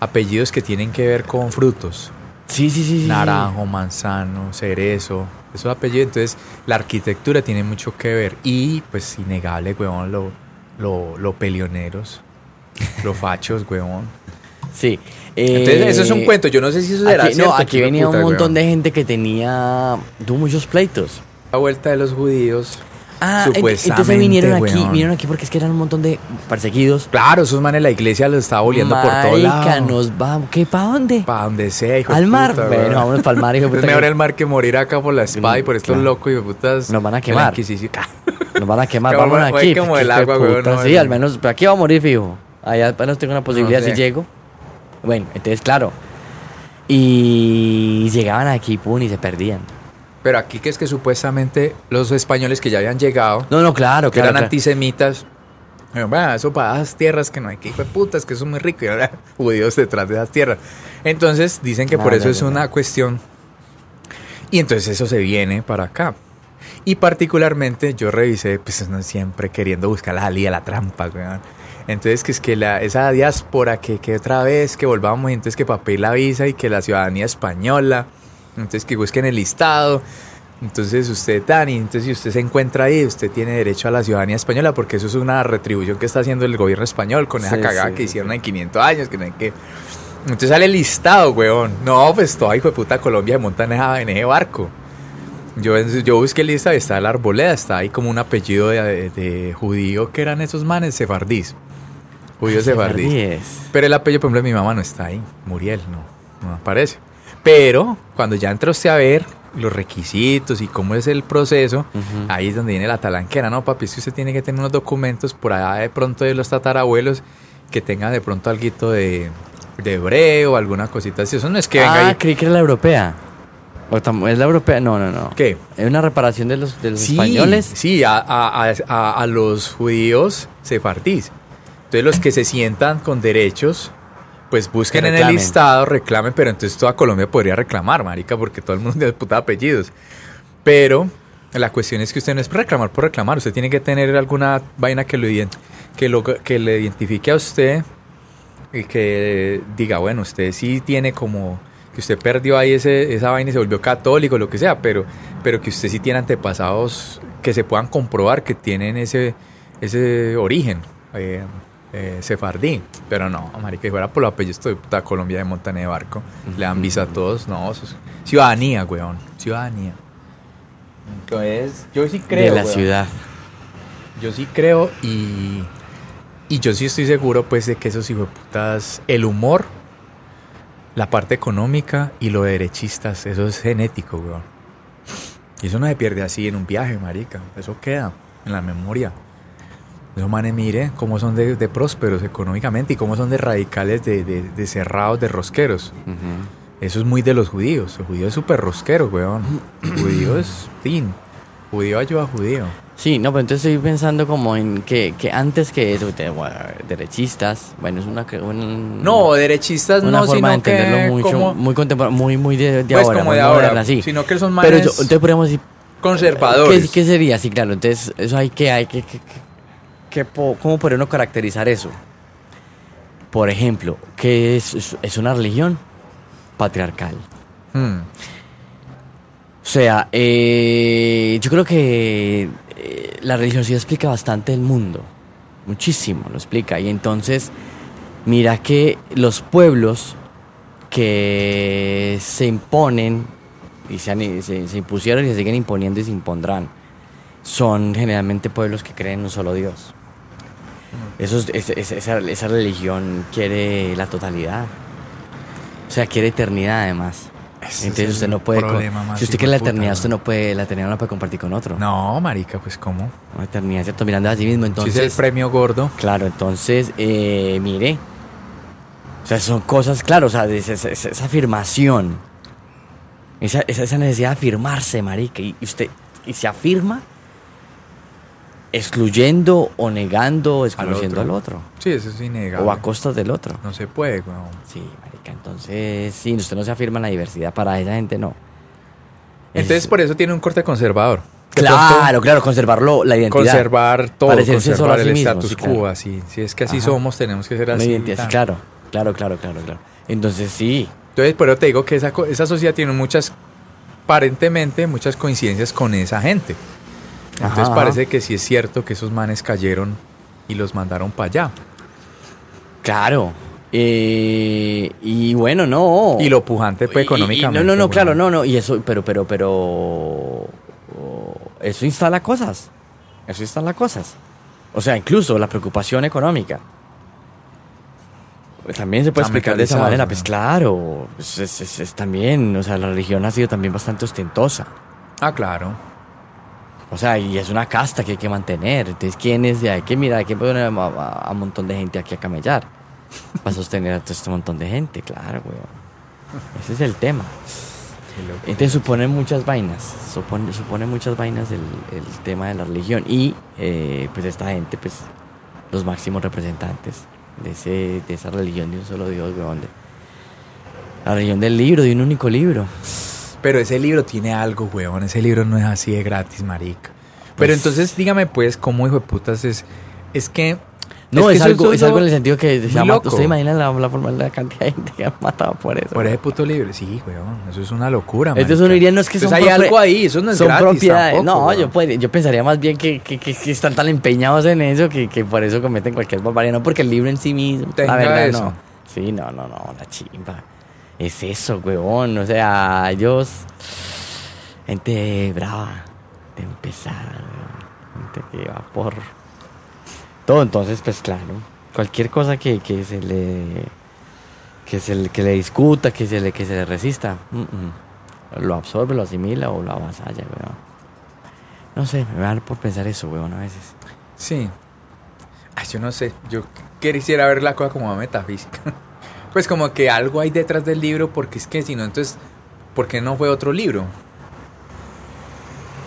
Apellidos que tienen que ver con frutos. Sí, sí, sí. Naranjo, manzano, cerezo. Esos apellidos. Entonces, la arquitectura tiene mucho que ver. Y, pues, innegable, weón, lo, lo, lo pelioneros. Los fachos, weón. Sí. Entonces, eso es un Eh, cuento. Yo no sé si eso será Aquí, cierto. no, aquí hijo venía un montón weón. de gente que tenía tuvo muchos pleitos. La vuelta de los judíos. Ah, ent- entonces Supuestamente, vinieron aquí, vinieron aquí porque es que eran un montón de perseguidos. Claro, esos manes la iglesia los estaba boleando por todo lado. nos vamos, ¿qué pa dónde? Para donde sea, hijo Al mar. puta, bueno, vámonos para el mar, hijo Es mejor el mar que morir acá por la espada y por estos Claro. locos y de putas. Nos van a quemar. Nos van a quemar, vámonos vamos- aquí. como el hijo agua, weón, no, Sí, al menos, pero aquí va a morir fijo. Allá al menos tengo una posibilidad sé. si llego. Bueno, entonces, claro. Y llegaban aquí, pum, y se perdían. Pero aquí que es que supuestamente los españoles que ya habían llegado, No, no, claro, que claro. eran claro. antisemitas, "Vea, eso para esas tierras que no hay que hijo de putas, que son muy ricos, y ahora judíos detrás de esas tierras. Entonces dicen que por eso es una cuestión. Y entonces eso se viene para acá. Y particularmente yo revisé, pues no siempre queriendo buscar la salida, la trampa, weón. Entonces que es que la, esa diáspora que, que otra vez que volvamos, entonces que pedir la visa y que la ciudadanía española, entonces que busquen el listado. Entonces usted, Dani, entonces si usted se encuentra ahí, usted tiene derecho a la ciudadanía española porque eso es una retribución que está haciendo el gobierno español con esa Sí, cagada sí, que sí, hicieron en 500 años, que no hay que... Entonces sale el listado, weón. No, pues toda hijo de puta Colombia se monta en, esa- en ese barco. Yo, yo busqué lista y está la arboleda, está ahí como un apellido de, de- de judío que eran esos manes, sefardís. Judíos sefardís. Sefardíes. Pero el apellido, por ejemplo, de mi mamá no está ahí. Muriel, no, no aparece. Pero cuando ya entra usted a ver los requisitos y cómo es el proceso, ahí es donde viene la talanquera. No, papi, es que usted tiene que tener unos documentos por allá de pronto de los tatarabuelos que tengan de pronto algo de, de hebreo, alguna cosita así. Eso no es que venga ah, ahí. creí que era la europea. O ¿Es la europea? No, no, no. ¿Qué? ¿Es una reparación de los, de los Sí, españoles? Sí, a, a- a- a- a los judíos sefardís. Entonces los que se sientan con derechos, pues busquen Que en el listado, reclamen, pero entonces toda Colombia podría reclamar, marica, porque todo el mundo tiene puta apellidos. Pero la cuestión es que usted no es reclamar por reclamar, usted tiene que tener alguna vaina que lo, que lo que le identifique a usted y que diga, bueno, usted sí tiene como que usted perdió ahí ese, esa vaina y se volvió católico, lo que sea, pero, pero que usted sí tiene antepasados que se puedan comprobar que tienen ese, ese origen eh, eh, sefardí. Pero no, marica, si fuera por los apellidos de puta Colombia de Montané de Barco, le dan visa a todos, no, eso es ciudadanía, weón, ciudadanía. Entonces, yo sí creo. de la weón. ciudad. Yo sí creo y, y yo sí estoy seguro pues de que esos hijos de putas, el humor, la parte económica y lo de derechistas, eso es genético, weón. Y eso no se pierde así en un viaje, marica. Eso queda en la memoria. Esos manes, mire cómo son de, de prósperos económicamente y cómo son de radicales, de, de- de cerrados, de rosqueros. Eso es muy de los judíos. El judío es súper rosquero, weón. El judío es tin. Judío ayuda a judío. Sí, no, pero entonces estoy pensando como en que, que antes que eso, de- bueno, derechistas, bueno, es una... que- un- No, derechistas una no, forma de sino que entenderlo mucho, como, muy contemporáneo, muy, muy de, de pues ahora, como de ahora, moderna, sí. sino que son Pero manes yo- entonces podríamos decir, conservadores. ¿qué, qué sería? Sí, claro, entonces eso hay que, hay que, que- que- que po- ¿cómo podría uno caracterizar eso? Por ejemplo, ¿qué es, es, una religión? Patriarcal. Hmm. O sea, eh, yo creo que eh, la religión sí explica bastante el mundo, muchísimo lo explica. Y entonces, mira que los pueblos que se imponen y se, han- se- se impusieron y se siguen imponiendo y se impondrán, son generalmente pueblos que creen en un solo Dios. Eso es- es- es- esa, esa religión quiere la totalidad. O sea, quiere eternidad además. Ese Entonces es usted no puede... problema si usted quiere la puta, eternidad, usted no puede... La eternidad no la puede compartir con otro. No, marica, pues ¿cómo? La eternidad, ¿cierto? Mirando a sí mismo. Si Entonces... es el premio gordo. Claro, entonces, eh, mire. O sea, son cosas, claro, o sea, esa, esa- esa- esa afirmación. Esa, esa, esa necesidad de afirmarse, marica. Y usted, y se afirma excluyendo o negando o desconociendo otro. al otro. Sí, eso es innegable. O a costas del otro. No se puede, weón. Sí, marica. Entonces, sí, usted no se afirma en la diversidad. Para esa gente, no. Entonces Es- por eso tiene un corte conservador. Claro, claro, conservarlo, la identidad. Conservar todo, conservar sí el mismo, status sí, quo, así. Si es que así Ajá. somos, tenemos que ser Una así. identidad, sí, claro. Claro, claro, claro, claro. Entonces, sí. Entonces, por eso te digo que esa, esa sociedad tiene muchas, aparentemente, muchas coincidencias con esa gente. Entonces Ajá. parece que sí es cierto que esos manes cayeron y los mandaron para allá. Claro. Eh, y bueno, no. Y lo pujante pues Y- y- económicamente. no, no, no, claro, no, no. Y eso, pero, pero, pero. oh, Eso instala cosas. Eso instala cosas. O sea, incluso la preocupación económica. Pues También se puede Está explicar de esa manera. ¿no? Pues claro. Es, es- es- es también. O sea, la religión ha sido también bastante ostentosa. Ah, claro. O sea, y es una casta que hay que mantener. Entonces, ¿quién es de ahí? Que mira, hay que poner a, a- a un montón de gente aquí a camellar. Para sostener a todo este montón de gente, claro, weón. Ese es el tema. Entonces supone muchas vainas, supone, supone muchas vainas el, el tema de la religión. Y eh, pues esta gente, pues los máximos representantes de, ese, de esa religión de un solo Dios, weón. la religión del libro, de un único libro. Pero ese libro tiene algo, weón. Ese libro no es así de gratis, marica. Pero Pues- entonces, dígame, pues, ¿cómo hijo de putas es? Es que. No, es, algo, eso- es algo en el sentido que se llama, usted imagina la, la, forma- la cantidad de gente que ha matado por eso. Por ese puto libro. Sí, weón. Eso es una locura, Entonces marica. uno diría, no es que son hay algo ahí. Eso no es son gratis propiedades. tampoco, no, weón. yo, podría- yo pensaría más bien que, que, que- están tan empeñados en eso que, que por eso cometen cualquier barbaridad. No porque el libro en sí mismo, Tenga la verdad, eso. no. Sí, no, no, no, la chimba. Es eso, huevón. O sea, ellos. Gente brava, de empezar, weón. Gente que va por. Todo, entonces, pues claro. Cualquier cosa que, que se le. Que se le, que le discuta, que se le, que se le resista. Lo absorbe, lo asimila o lo avasalla, weón. No sé, me va a por pensar eso, weón, a veces. Sí. Ay, yo no sé. Yo quisiera ver la cosa como metafísica. Pues como que algo hay detrás del libro, porque es que si no, entonces, ¿por qué no fue otro libro?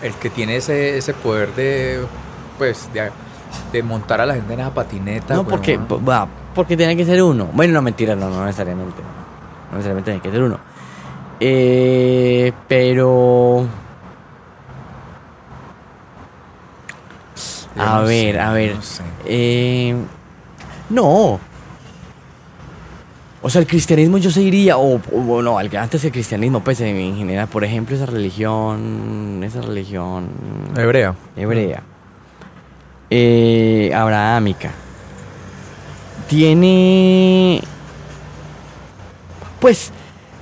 El que tiene ese, ese poder de, pues, de, de montar a la gente en esa patineta. No, porque, va, porque tiene que ser uno. Bueno, no, mentira, no, no necesariamente. No necesariamente tiene que ser uno. Eh, pero. Yo A no ver, sé, a ver. no sé. Eh, no. O sea, el cristianismo yo seguiría, o, o no, antes el cristianismo, pues en, en general, por ejemplo, esa religión, esa religión Hebrea. hebrea, eh, abrahámica, tiene, pues,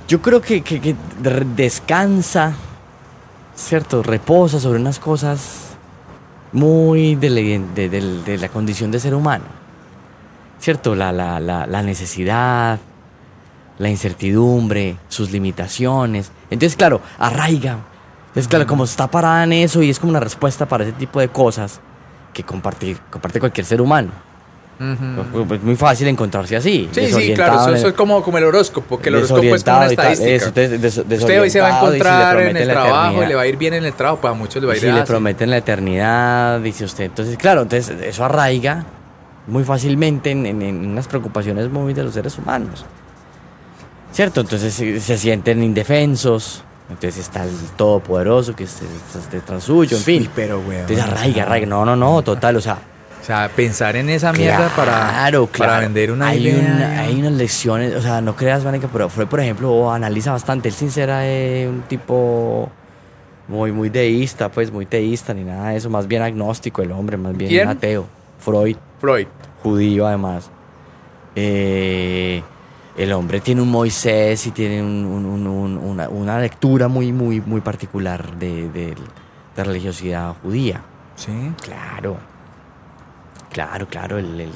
yo creo que, que- descansa, ¿cierto? Reposa sobre unas cosas muy de la, de- de- de la condición de ser humano, ¿cierto? La, la, la, la necesidad, la incertidumbre, sus limitaciones. Entonces, claro, arraiga. Entonces, claro, como está parada en eso y es como una respuesta para ese tipo de cosas que compartir, comparte cualquier ser humano. Ujú. Es muy fácil encontrarse así. Sí, sí, claro, eso, es como, como el horóscopo, que el horóscopo es como una y tal, estadística. eso, entonces, des- Usted hoy se va a y si encontrar en el trabajo, eternidad. le va a ir bien en el trabajo, pues a muchos le va a Y ir si le así. prometen la eternidad, dice usted. Entonces, claro, entonces eso arraiga muy fácilmente en, en- en unas preocupaciones muy de los seres humanos. ¿Cierto? Entonces se, se sienten indefensos. Entonces está el todopoderoso que es es detrás suyo, en fin. Uy, pero, weón. Entonces arraiga, arraiga. No, no, no, total, o sea. O sea, pensar en esa mierda para, Claro, para vender una hay idea. una- hay unas lecciones, o sea, no creas, Vanica, pero Freud, por ejemplo, analiza bastante. Él sincera es un tipo muy, muy deísta, pues muy teísta, ni nada de eso, más bien agnóstico el hombre, más bien ¿Quién? ateo. Freud, Freud. judío además. Eh, el hombre tiene un Moisés y tiene un- un- un- un- una, una lectura muy, muy, muy particular de, de la religiosidad judía. Sí. Claro. Claro, claro. el- el-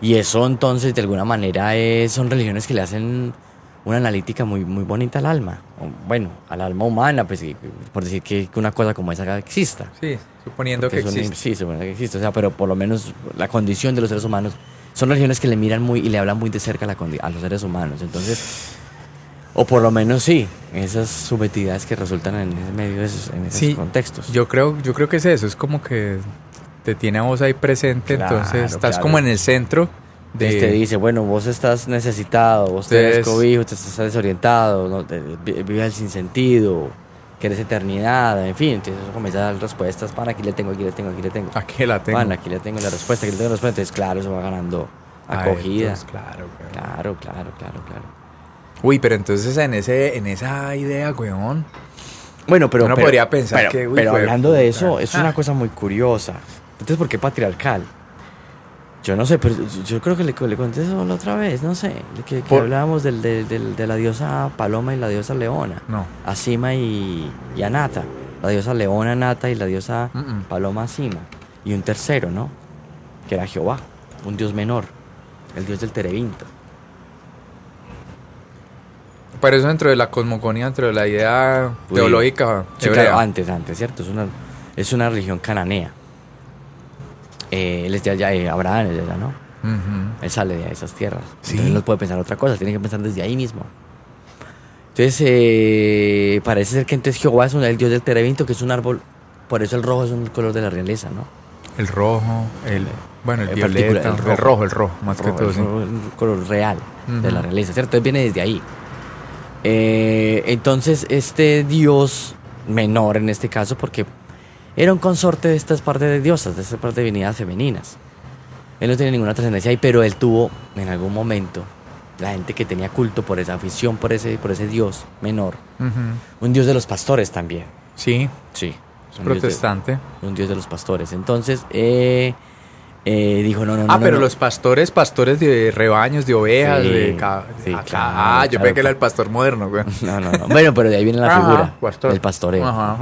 y eso entonces de alguna manera es- son religiones que le hacen una analítica muy, muy bonita al alma. Bueno, al alma humana, pues por decir que una cosa como esa exista. Sí, suponiendo Porque que existe. Sí, suponiendo que existe. O sea, pero por lo menos la condición de los seres humanos son religiones que le miran muy y le hablan muy de cerca a, la a los seres humanos. Entonces, o por lo menos sí, esas subjetividades que resultan en ese medio, esos- en esos Sí, contextos. Yo creo, yo creo que es eso, es como que te tiene a vos ahí presente, Claro, entonces estás claro. como en el centro de... Entonces te dice, bueno, vos estás necesitado, vos tenés cobijo, te estás desorientado, no, vives el sinsentido, querés eternidad, en fin, entonces eso comienza a dar respuestas, para aquí le tengo, aquí le tengo, aquí le tengo. Aquí la tengo. Bueno, aquí le tengo la respuesta, aquí le tengo la respuesta, entonces claro, eso va ganando acogida. entonces, claro, güey. Claro, claro, claro, claro. Uy, pero entonces en ese, en esa idea, weón. Bueno, pero... Uno pero- podría pensar pero- que, uy, pero hablando de eso, es una cosa muy curiosa. Entonces, ¿por qué patriarcal? Yo no sé, pero yo- creo que le, le conté eso la otra vez, no sé. Que, que Por- hablábamos del, del- del- de la diosa Paloma y la diosa Leona. No. Asima y, y Anata. La diosa Leona Anata y la diosa. Paloma Asima. Y un tercero, ¿no? Que era Jehová, un dios menor, el dios del terebinto. Pero eso dentro de la cosmogonía, dentro de la idea Uy. teológica Sí, claro, antes, antes, ¿cierto? Es una, es una religión cananea. Eh, él es de allá, eh, Abraham es de allá, ¿no? Él sale de esas tierras. Sí. Entonces no puede pensar otra cosa, tiene que pensar desde ahí mismo. Entonces, eh, parece ser que entonces Jehová es un- el dios del terebinto, que es un árbol, por eso el rojo es un color de la realeza, ¿no? El rojo, el... Bueno, el En violeta, el el rojo. rojo, el rojo, más que Rojo, todo, el sí. rojo, el color real de la realeza, ¿cierto? Entonces viene desde ahí. Eh, entonces, este dios menor en este caso, porque era un consorte de estas partes de diosas, de estas partes de divinidades femeninas. Él no tenía ninguna trascendencia ahí, pero él tuvo en algún momento, la gente que tenía culto por esa afición, por ese, por ese dios menor, un dios de los pastores también. Sí, Sí. es un dios de- protestante. un dios de los pastores. Entonces, eh, eh, dijo, no, no, no. ah, no, pero no. los pastores, pastores de rebaños, de ovejas, Sí, de... ca- sí, Ah, claro, ah, yo claro, pensé que era el pastor moderno, güey. No, no, no. Bueno, pero de ahí viene la figura pastor. del pastoreo. Ajá.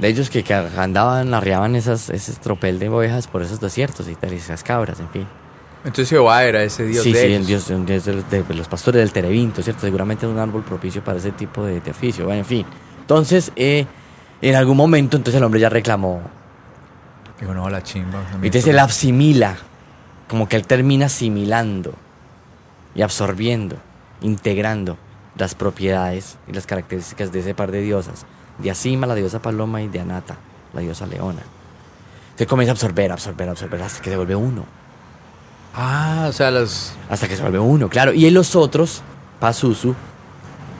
De ellos que, que andaban, arriaban esas, ese tropel de ovejas por esos desiertos y tal, y esas cabras, en fin. Entonces Jehová era ese dios sí, de sí, ellos. el dios, un dios de, los- de los pastores del Terebinto, ¿cierto? Seguramente es un árbol propicio para ese tipo de, de oficio. Bueno, en fin. Entonces, eh, en algún momento, entonces el hombre ya reclamó. Digo, no, la chimba. Y entonces él asimila, como que él termina asimilando y absorbiendo, integrando las propiedades y las características de ese par de diosas, de Asima, la diosa Paloma, y de Anata, la diosa Leona. Entonces comienza a absorber, absorber, absorber, hasta que se vuelve uno. Ah, o sea, los... Hasta que se vuelve uno, claro. Y en los otros, Pazuzu,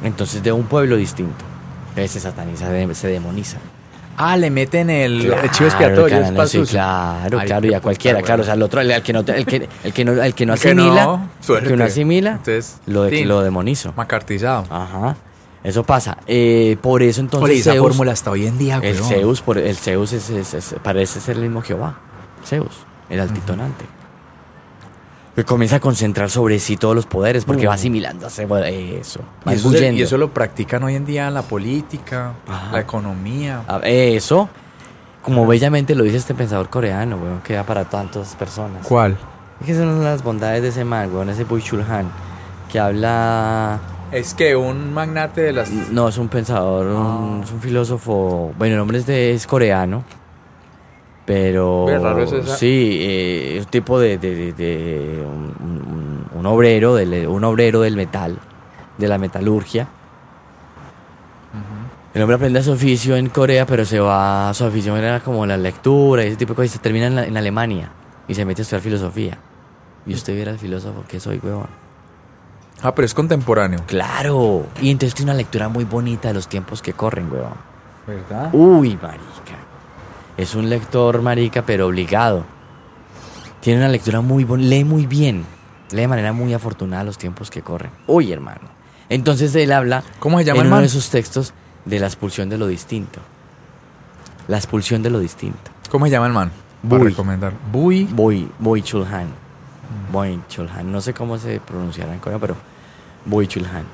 entonces de un pueblo distinto. Entonces se sataniza, se demoniza. Ah, le meten el, Claro, chivo expiatorio. es carnal, sí, claro, Ay, claro, y a cualquiera, claro, o sea, el otro, el, que no, el que, el que no, el que no El que asimila, no, el que no asimila, Entonces, lo, de, lo demonizo. Macartizado. Ajá, eso pasa. Eh, por eso entonces Oye, esa Zeus, fórmula hasta hoy en día, el weón. Zeus, por, el Zeus es, es- es- parece ser el mismo Jehová, Zeus, el altitonante. Que comienza a concentrar sobre sí todos los poderes porque va asimilando eso, va Y eso, se- y eso lo practican hoy en día en la política, Ajá. la economía. A- Eso, como bellamente lo dice este pensador coreano, weón, que da para tantas personas. ¿Cuál? Es que son las bondades de ese man, weón, ese Bui Chul Han, que habla... Es que un magnate de las... No, es un pensador, un, Ah. es un filósofo... Bueno, el nombre es, de, es coreano, pero... Ve, raro es esa- Sí, eh, es un tipo de... de- de- de- un, obrero del, un obrero del metal, de la metalurgia. El hombre aprende su oficio en Corea, pero se va, su afición era como la lectura y ese tipo de cosas. Y se termina en, la- en Alemania y se mete a estudiar filosofía. Y usted viera el filósofo que soy, huevón. Ah, pero es contemporáneo. Claro. Y entonces tiene una lectura muy bonita de los tiempos que corren, huevón. ¿Verdad? Uy, marica. Es un lector, marica, pero obligado. Tiene una lectura muy bonita, lee muy bien. Lee de manera muy afortunada los tiempos que corren. Uy, hermano. Entonces él habla ¿Cómo se llama en uno de sus textos de la expulsión de lo distinto. La expulsión de lo distinto. ¿Cómo se llama el man? Para Bui. recomendar. Bui. Boy, Boy Chulhan. Boy Chulhan. No sé cómo se pronunciará en coreano, pero Boy Chulhan.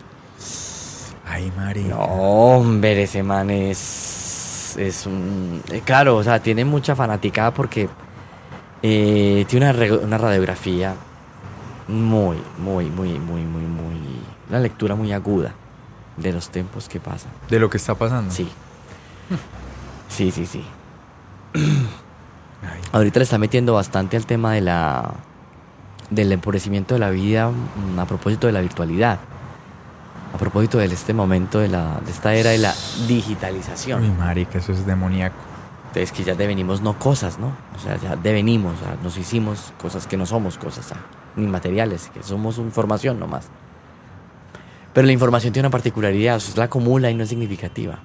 Ay, Mari. No, hombre, ese man es. Es un. eh, claro, o sea, tiene mucha fanaticada porque eh, tiene una, una radiografía muy, muy, muy, muy, muy, muy. Una lectura muy aguda de los tiempos que pasan. De lo que está pasando. Sí. Sí, sí, sí. Ay, Ahorita le está metiendo bastante al tema de la del empobrecimiento de la vida mm, a propósito de la virtualidad. A propósito de este momento de, la, de esta era de la digitalización. Uy, marica, eso es demoníaco. Entonces que ya devenimos no cosas, ¿no? O sea, ya devenimos, o sea, nos hicimos cosas que no somos cosas, ah, ni materiales, que somos información nomás. Pero la información tiene una particularidad, o sea, la acumula y no es significativa.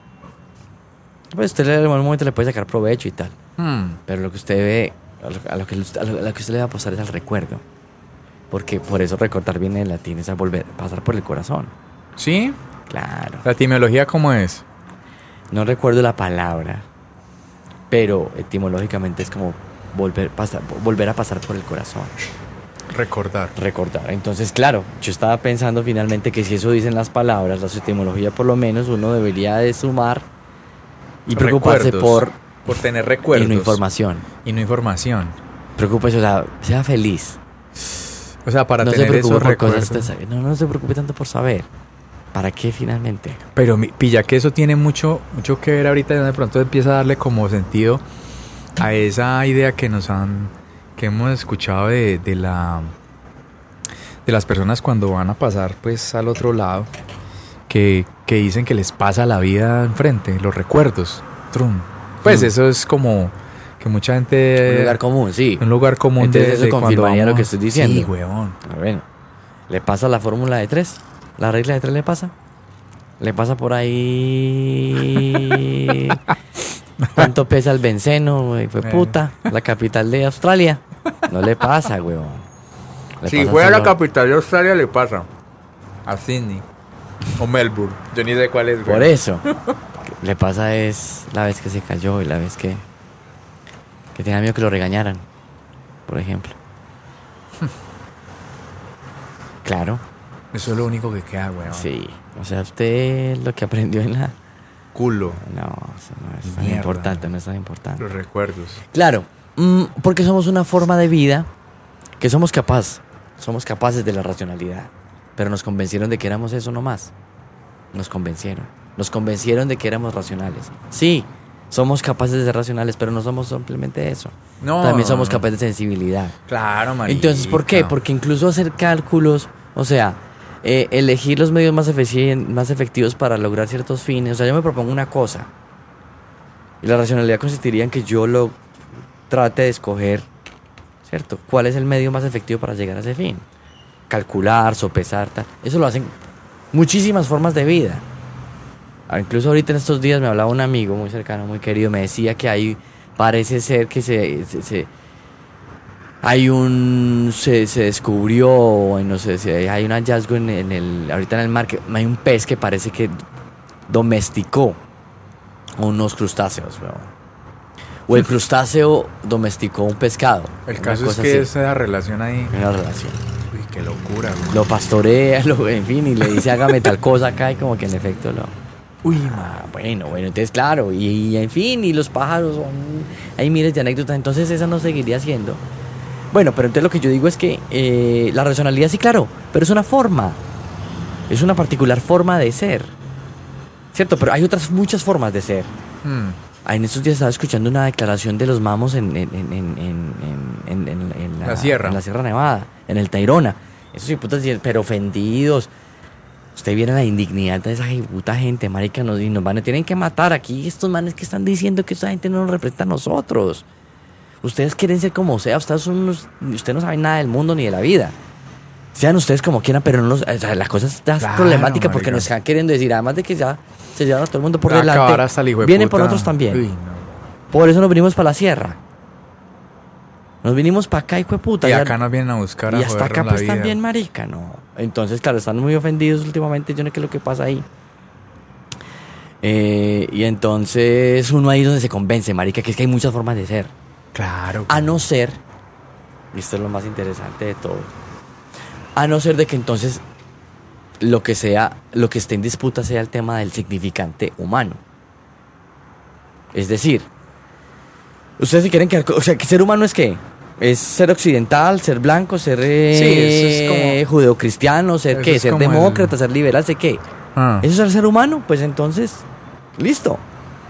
Pues usted en algún momento le puede sacar provecho y tal. Hmm. Pero lo que usted ve, a lo, a lo que, a lo que usted le va a apostar es al recuerdo. Porque por eso recordar bien en latín es a volver, pasar por el corazón. ¿Sí? Claro. ¿La etimología cómo es? No recuerdo la palabra, pero etimológicamente es como volver, pasar, volver a pasar por el corazón. Recordar. Recordar. Entonces, claro, yo estaba pensando finalmente que si eso dicen las palabras, la etimología por lo menos, uno debería de sumar y preocuparse Recuerdos. por Por tener recuerdos. y no información. Y no información. Preocúpese, o sea, sea feliz. O sea, para no se tener preocupe esos recuerdos. de. No, no se preocupe tanto por saber. ¿Para qué finalmente? Pero mi- pilla que eso tiene mucho, mucho que ver ahorita de pronto empieza a darle como sentido a esa idea que nos han, que hemos escuchado de, de la de las personas cuando van a pasar pues al otro lado, que, que dicen que les pasa la vida enfrente, los recuerdos. Trum. Pues Mm. eso es como que mucha gente Un lugar común, sí. un lugar común Entonces de, eso confirmaría lo que estoy diciendo. Sí, weón. A ver, ¿le pasa la fórmula de tres? ¿La regla de tres le pasa? ¿Le pasa por ahí? ¿Cuánto pesa el benceno, güey? Fue puta. La capital de Australia. No le pasa, weón. Le Si fuera la solo- capital de Australia le pasa. A Sydney. O Melbourne. Yo ni sé cuál es. Por eso. Le pasa es la vez que se cayó y la vez que. Que tenía miedo que lo regañaran. Por ejemplo. Claro, Eso es lo único que queda, weón. sí. O sea, usted lo que aprendió en la. Culo. No, eso no es tan Mierda. importante, no es tan importante. Los recuerdos. Claro, mm, porque somos una forma de vida que somos capaz, somos capaces de la racionalidad. Pero nos convencieron de que éramos eso nomás. Nos convencieron. Nos convencieron de que éramos racionales. Sí, somos capaces de ser racionales, pero no somos simplemente eso. No. También somos capaces de sensibilidad. Claro, marica. Entonces, ¿por qué? Porque incluso hacer cálculos, o sea, eh, elegir los medios más, más efectivos para lograr ciertos fines. O sea, yo me propongo una cosa. Y la racionalidad consistiría en que yo lo trate de escoger, ¿cierto? ¿Cuál es el medio más efectivo para llegar a ese fin? Calcular, sopesar, tal. Eso lo hacen muchísimas formas de vida. Ah, Incluso ahorita en estos días me hablaba un amigo muy cercano, muy querido, me decía que ahí parece ser que se, se- se- hay un se, se descubrió bueno se, se- hay un hallazgo en, en el ahorita en el mar que hay un pez que parece que domesticó unos crustáceos weón. o el crustáceo domesticó un pescado El caso es que así. esa relación ahí. una relación Uy, qué locura, weón. lo pastorea lo, en fin y le dice hágame tal cosa acá y como que en efecto lo Uy, Ah, bueno, bueno, entonces claro, y, y en fin, y los pájaros son. Hay miles de anécdotas, entonces esa no seguiría siendo. Bueno, pero entonces lo que yo digo es que eh, la racionalidad sí, claro, pero es una forma. Es una particular forma de ser. ¿Cierto? Pero hay otras muchas formas de ser. Hmm. Ah, En estos días estaba escuchando una declaración de los mamos en, en, en, en, en La sierra. En la Sierra Nevada, en el Tairona. Esos putas, pero ofendidos. Usted viera la indignidad de esa puta gente, marica, nos, y nos van a tienen que matar aquí. Estos manes que están diciendo que esta gente no nos representa a nosotros. Ustedes quieren ser como sea, ustedes son unos, ustedes no saben nada del mundo ni de la vida. Sean ustedes como quieran, pero no nos- o sea, la cosa está Claro, problemática porque nos están queriendo decir, además de que ya se llevan a todo el mundo por delante. Vienen por nosotros también. Uy, no. Por eso nos vinimos para la sierra. Nos vinimos para acá, hijo de puta. Y ya- acá nos vienen a buscar a y hasta acá pues también, marica, no. Entonces, claro, están muy ofendidos últimamente, yo no sé qué es lo que pasa ahí. Eh, y entonces uno ahí donde se convence, marica, que es que hay muchas formas de ser. Claro. A no ser, y esto es lo más interesante de todo, a no ser de que entonces lo que sea, lo que esté en disputa sea el tema del significante humano. Es decir, ustedes si quieren que, o sea, que ser humano es qué? Es ser occidental, ser blanco, ser eh, Sí, judeocristiano, ser qué, ser el- demócrata, ser liberal, sé qué. Ah. ¿Eso es el ser humano? Pues entonces, listo.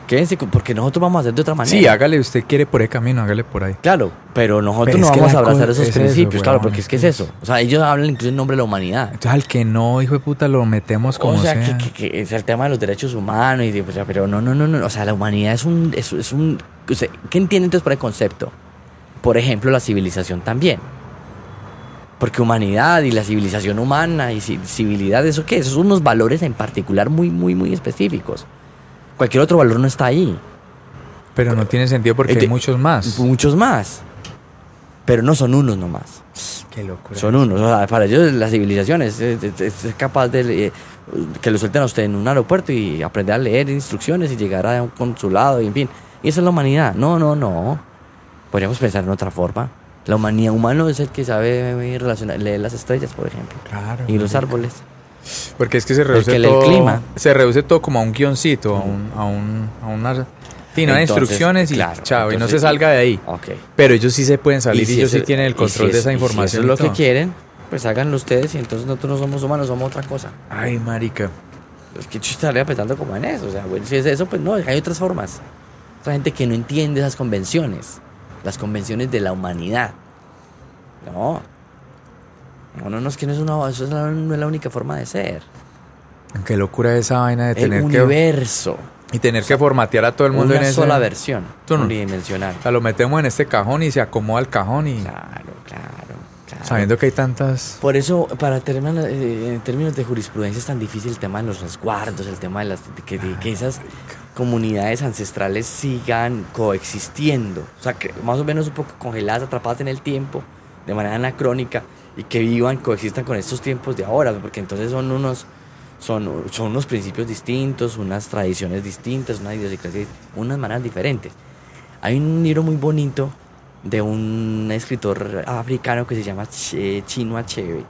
Quédense, porque nosotros vamos a hacer de otra manera. Sí, hágale, usted quiere por ese camino, hágale por ahí. Claro, pero nosotros Pero no vamos a abrazar esos es eso, principios, claro, porque es que es eso. O sea, ellos hablan incluso en nombre de la humanidad. Entonces al que no, hijo de puta, lo metemos como o sea, sea. Que, que- que es el tema de los derechos humanos, y o sea, pero no, no, no, no, o sea, la humanidad es un, es, es un, o sea, ¿qué entiende entonces por el concepto? Por ejemplo, la civilización también. Porque humanidad y la civilización humana y ci- civilidad, ¿eso qué? Esos son unos valores en particular muy, muy, muy específicos. Cualquier otro valor no está ahí. Pero no tiene sentido porque hay muchos más. Muchos más. Pero no son unos nomás. Qué locura. Son unos. O sea, para ellos la civilización es, es- es- es capaz de eh, que lo suelten a usted en un aeropuerto y aprender a leer instrucciones y llegar a un consulado y en fin. Y esa es la humanidad. No, no, no. Podríamos pensar en otra forma. La humanidad humano es el que sabe relacionar, leer las estrellas, por ejemplo. Claro. Y los árboles. Porque es que se reduce que lee el todo. clima. Se reduce todo como a un guioncito, a un, a un, a una. No, Entonces, instrucciones y claro, chao, y no se salga de ahí. Ok. Pero ellos sí se pueden salir y, si ellos sí tienen el y control si de es- esa y si información. eso es lo y todo. que quieren, pues háganlo ustedes y entonces nosotros no somos humanos, somos otra cosa. Ay, marica. Es que yo estaría pensando como en eso. O sea, bueno, si es eso, pues no, hay otras formas. Otra gente que no entiende esas convenciones. Las convenciones de la humanidad. No. No, no, no, es que no es una, eso es la- no es la única forma de ser. Qué locura esa vaina de El tener que. universo. Y tener que formatear a todo el mundo una en ese. sola versión. Tú no. Unidimensional. O sea, lo metemos en este cajón y se acomoda el cajón y. Claro, claro, claro. Sabiendo que hay tantas. Por eso, para terminar, eh, en términos de jurisprudencia es tan difícil el tema de los resguardos, el tema de, las, de que, de que esas comunidades ancestrales sigan coexistiendo. O sea, que más o menos un poco congeladas, atrapadas en el tiempo, de manera anacrónica, y que vivan, coexistan con estos tiempos de ahora, porque entonces son unos, son, son unos principios distintos, unas tradiciones distintas, una idiosincrasia, unas maneras diferentes. Hay un libro muy bonito de un escritor africano que se llama Ch- Chinua Achebe.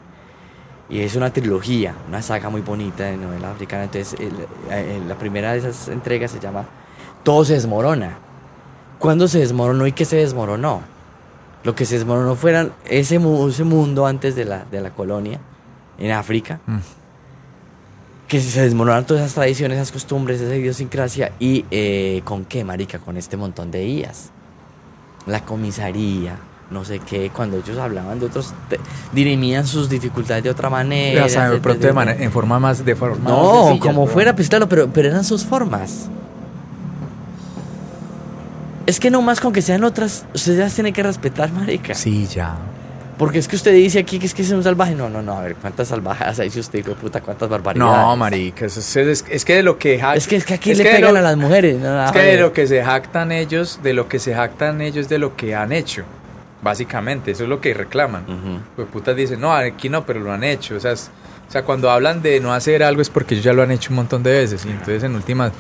Y es una trilogía, una saga muy bonita de novela africana. Entonces, el- eh, la primera de esas entregas se llama Todo se desmorona. ¿Cuándo se desmoronó y qué se desmoronó? Lo que se desmoronó fuera ese, ese mundo antes de la, de la colonia en África. Mm. Que se desmoronaron todas esas tradiciones, esas costumbres, esa idiosincrasia. ¿Y eh, con qué, marica? Con este montón de IAS la comisaría, no sé qué, cuando ellos hablaban de otros, dirimían sus dificultades de otra manera. Ya saben, de- pronto de- manera- en forma más. De forma más No, sencilla, como fuera, pues claro, pero, pero eran sus formas. Es que no más con que sean otras, ustedes las tienen que respetar, marica. Sí, ya. Porque es que usted dice aquí que es que es un salvaje. No, no, no, a ver, ¿cuántas salvajes hay si usted, hijo de puta, cuántas barbaridades? No, marica. eso es, es- es que de lo que. Es que, es que aquí es le que pegan lo- a las mujeres. no, Es que de lo que se jactan ellos, de lo que se jactan ellos, de lo que han hecho. Básicamente, eso es lo que reclaman. Ujú. Pues putas dicen, no, aquí no, pero lo han hecho. O sea, es- o sea, cuando hablan de no hacer algo es porque ellos ya lo han hecho un montón de veces. Y entonces en últimas.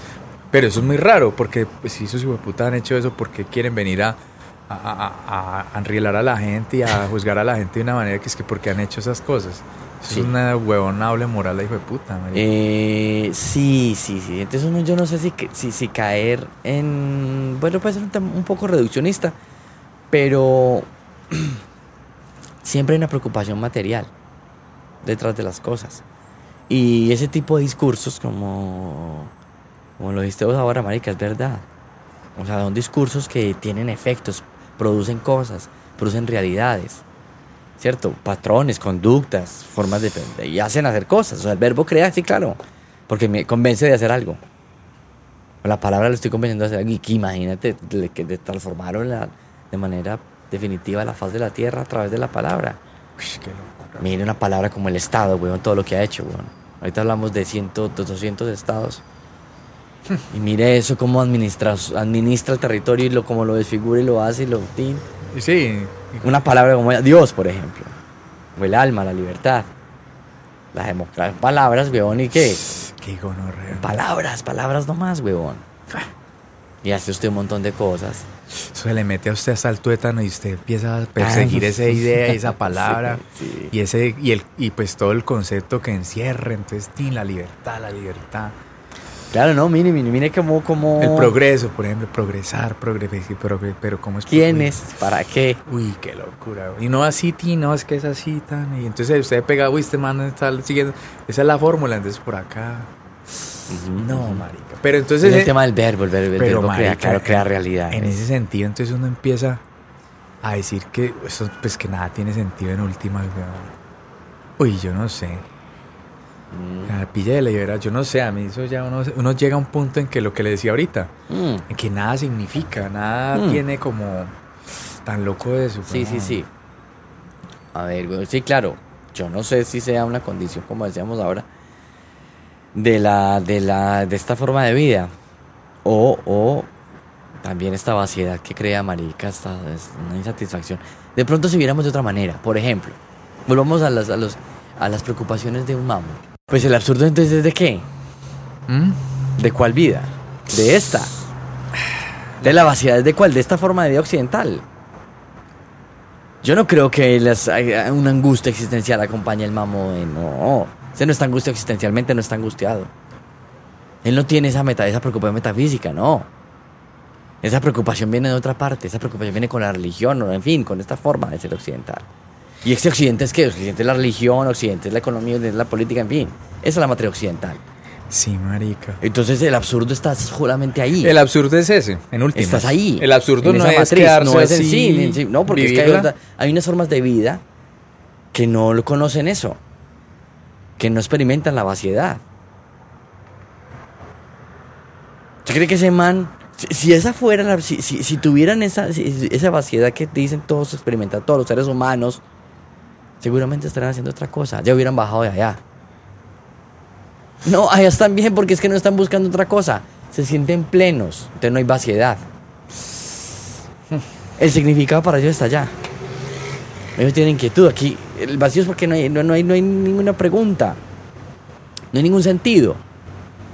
Pero eso es muy raro, porque pues, si esos hijos de puta han hecho eso, porque quieren venir a, a, a, a enrielar a la gente y a juzgar a la gente de una manera que es que porque han hecho esas cosas? Eso Sí. es una huevonable moral, hijo de puta. Eh, sí, sí, sí. Entonces uno, yo no sé si, si, si caer en... Bueno, puede ser un, un poco reduccionista, pero siempre hay una preocupación material detrás de las cosas. Y ese tipo de discursos, como, como lo dijiste vos ahora, Marica, es verdad. O sea, son discursos que tienen efectos, producen cosas, producen realidades. ¿cierto? Patrones, conductas, formas de... y hacen hacer cosas. O sea, el verbo crea, sí, claro, porque me convence de hacer algo. La palabra lo estoy convenciendo de hacer algo. Y que imagínate que transformaron la- de manera definitiva la faz de la tierra a través de la palabra. Uy, qué locura. Mire una palabra como el Estado, weón, todo lo que ha hecho, weón. Ahorita hablamos de 100, de 200 estados. Y mire eso, cómo administra, administra el territorio y lo, cómo lo desfigura y lo hace y lo... Y sí, Una palabra como Dios, por ejemplo. O el alma, la libertad. Las democracias, palabras, weón, ¿y qué? Qué gonorrea. Palabras, palabras nomás, huevón. Y hace usted un montón de cosas. Eso se le mete a usted hasta el tuétano y usted empieza a perseguir Ah, esa idea y esa palabra. Sí, sí. Y ese y el y pues todo el concepto que encierra, entonces tin, la libertad, la libertad. Claro, no, mire, mire, mire cómo, cómo... El progreso, por ejemplo, progresar, progresar, progre- pero cómo es ¿Quién es? ¿Para qué? Uy, qué locura. Y no así, ti, no, es que es así tan. Y entonces usted pega, uy, este man está siguiendo. Esa es la fórmula, entonces por acá. No, marica. Pero entonces. Es el eh, tema del verbo, el verbo, el pero, verbo crea, claro, crea realidad. En ese sentido, entonces uno empieza a decir que eso, pues que nada tiene sentido en últimas, weón. Uy, yo no sé. Mm. La pilla de la libera, yo no sé, a mí eso ya uno, uno llega a un punto en que lo que le decía ahorita, Mm. en que nada significa, nada Mm. tiene como tan loco de eso. Sí, sí, sí. A ver, sí, claro. Yo no sé si sea una condición, como decíamos ahora, de la, de la, de esta forma de vida. O, o también esta vaciedad que crea marica, esta es una insatisfacción. De pronto si viéramos de otra manera, por ejemplo, volvamos a las, a los, a las preocupaciones de un mamo. Pues el absurdo entonces es de qué? ¿Mm? ¿De cuál vida? De esta. De la vaciedad de cuál? De esta forma de vida occidental. Yo no creo que las- una angustia existencial acompañe el mamo de no. Ese no está angustia existencialmente, no está angustiado. Él no tiene esa meta, esa preocupación metafísica, no. Esa preocupación viene de otra parte, esa preocupación viene con la religión, o en fin, con esta forma de ser occidental. Y este occidente es que occidente es la religión, occidente es la economía, occidente es la política, en fin. Esa es la materia occidental. Sí, marica. Entonces el absurdo está solamente ahí. El absurdo es ese, en última. Estás ahí. El absurdo en no es matriz, quedarse no es en así, sí, en sí, No, porque es que hay, hay unas formas de vida que no lo conocen eso. Que no experimentan la vaciedad. ¿Usted cree que ese man, si, si esa fuera, si, si, tuvieran esa, esa vaciedad que dicen todos experimentar, todos los seres humanos, seguramente estarían haciendo otra cosa. Ya hubieran bajado de allá. No, allá están bien porque es que no están buscando otra cosa. Se sienten plenos, entonces no hay vaciedad. El significado para ellos está allá. Ellos tienen inquietud. Aquí el vacío es porque no hay, no, no hay, no hay ninguna pregunta. No hay ningún sentido.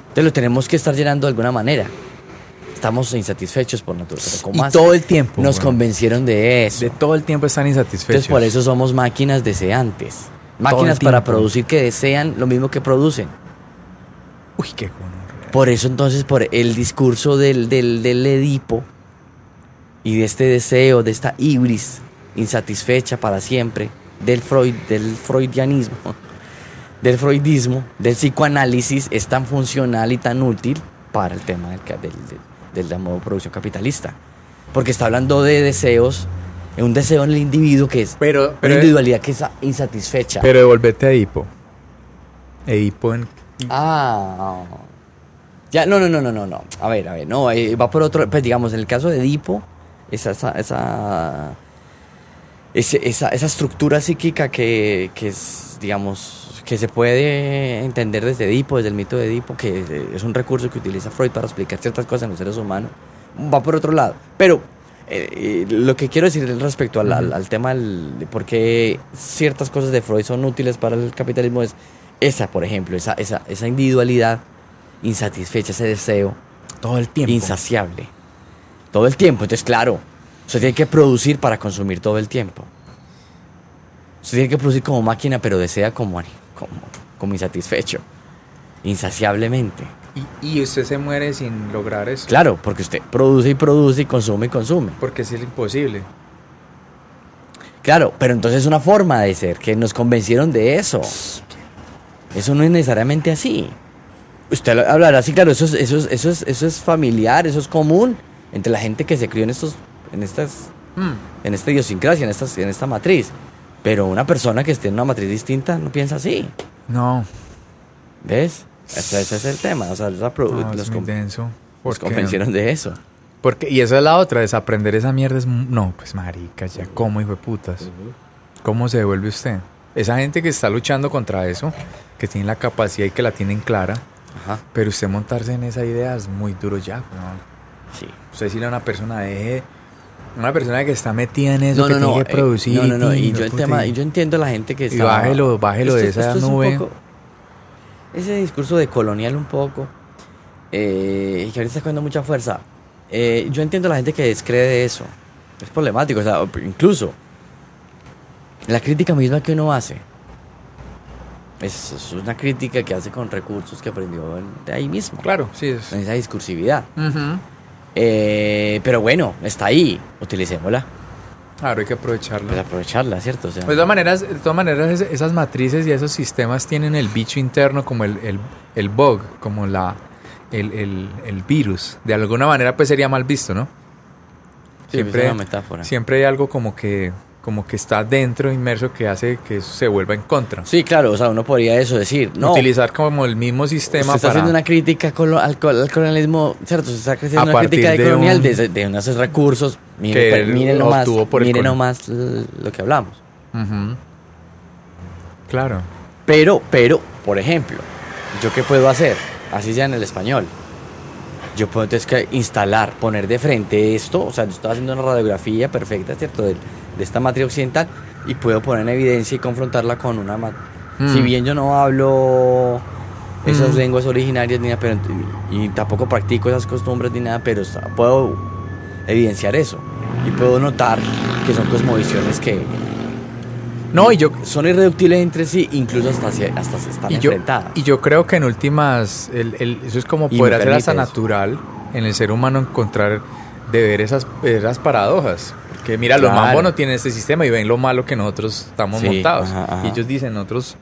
Entonces lo tenemos que estar llenando de alguna manera. Estamos insatisfechos por naturaleza. ¿Cómo Y todo el tiempo. Nos convencieron de eso. De todo el tiempo están insatisfechos. Entonces por eso somos máquinas deseantes. Máquinas para producir que desean lo mismo que producen. Uy, qué gonorrea. Por eso entonces, por el discurso del, del, del Edipo y de este deseo, de esta ibris insatisfecha para siempre, del, Freud, del freudianismo, del freudismo, del psicoanálisis, es tan funcional y tan útil para el tema del, del, del, del modo de producción capitalista. Porque está hablando de deseos, un deseo en el individuo que es Pero, una pero, individualidad que es insatisfecha. pero devolvete a Edipo. Edipo en. Ah. Ya, no, no, no, no, no, no. A ver, a ver, no, eh, va por otro. Pues digamos, en el caso de Edipo, esa, esa, esa, ese- esa, esa estructura psíquica que, que es, digamos, que se puede entender desde Edipo, desde el mito de Edipo, que es un recurso que utiliza Freud para explicar ciertas cosas en los seres humanos, va por otro lado. Pero eh, eh, lo que quiero decir respecto al, al- al tema del- de por qué ciertas cosas de Freud son útiles para el capitalismo es esa, por ejemplo, esa, esa, esa individualidad insatisfecha, ese deseo todo el tiempo. insaciable. Todo el tiempo. Entonces, claro, usted tiene que producir para consumir todo el tiempo. Usted tiene que producir como máquina, pero desea como, como, como insatisfecho. Insaciablemente. Y, y usted se muere sin lograr eso. Claro, porque usted produce y produce y consume y consume. Porque es imposible. Claro, pero entonces es una forma de ser, que nos convencieron de eso. Eso no es necesariamente así. Usted hablará así, claro, eso es, eso, es, eso, es, eso es familiar, eso es común entre la gente que se crió en estos, en estas, Mm. en esta idiosincrasia, en, estas, en esta matriz. Pero una persona que esté en una matriz distinta no piensa así. No, ¿Ves? Ese, ese es el tema. O sea, pro- no, los, con- denso. los convencieron de eso. Porque, y esa es la otra, desaprender esa mierda es... No, pues marica, ya, ¿cómo, hijo de putas? ¿Cómo se devuelve usted? Esa gente que está luchando contra eso, que tiene la capacidad y que la tienen clara, Ajá, pero usted montarse en esa idea es muy duro ya, weón. sí. Usted decirle a una persona, deje... Una persona que está metida en eso, No, que no, no. tiene que eh, producir... no, no, no. Y yo, tema, y- y entiendo a la gente que Y está. bájelo, bájelo de esa es un nube. poco- ese discurso de colonial un poco, eh, que ahorita está cogiendo mucha fuerza. Eh, yo entiendo a la gente que descree de eso. Es problemático, o sea, incluso la crítica misma que uno hace. Es, es una crítica que hace con recursos que aprendió de ahí mismo. Claro, sí. Es. En esa discursividad. Eh, pero bueno, está ahí. Utilicémosla. Claro, hay que aprovecharla. Pues aprovecharla, ¿cierto? O sea, Pues de todas maneras, de todas maneras es- esas matrices y esos sistemas tienen el bicho interno como el, el, el bug, como la, el, el, el virus. De alguna manera pues sería mal visto, ¿no? sí, pues, es una metáfora. siempre hay algo como que, como que está dentro, inmerso, que hace que eso se vuelva en contra. Sí, claro, o sea, uno podría eso decir. No, Utilizar como el mismo usted sistema está para... haciendo una crítica al, col- al colonialismo, ¿cierto? Se está haciendo una crítica de, colonial un- de, de unos recursos. Mire, que miren nomás, por miren nomás lo que hablamos. Claro. Pero, pero, por ejemplo, ¿yo qué puedo hacer? Así sea en el español. Yo puedo entonces que instalar, poner de frente esto, o sea, yo estoy haciendo una radiografía perfecta, ¿cierto? De, de esta materia occidental y puedo poner en evidencia y confrontarla con una... ma- Mm. Si bien yo no hablo esas Mm. lenguas originarias ni nada, pero, y tampoco practico esas costumbres ni nada, pero puedo evidenciar eso. Y puedo notar que son cosmovisiones que No, y yo, son irreductibles entre sí, incluso hasta, hasta se están y yo, enfrentadas. y yo creo que en últimas, el- el- eso es como Y poder hacer hasta eso. natural en el ser humano encontrar, de ver esas, esas paradojas. Porque mira, los Claro. mambos no tienen este sistema y ven lo malo que nosotros estamos Sí, montados. ajá, ajá. Y ellos dicen, nosotros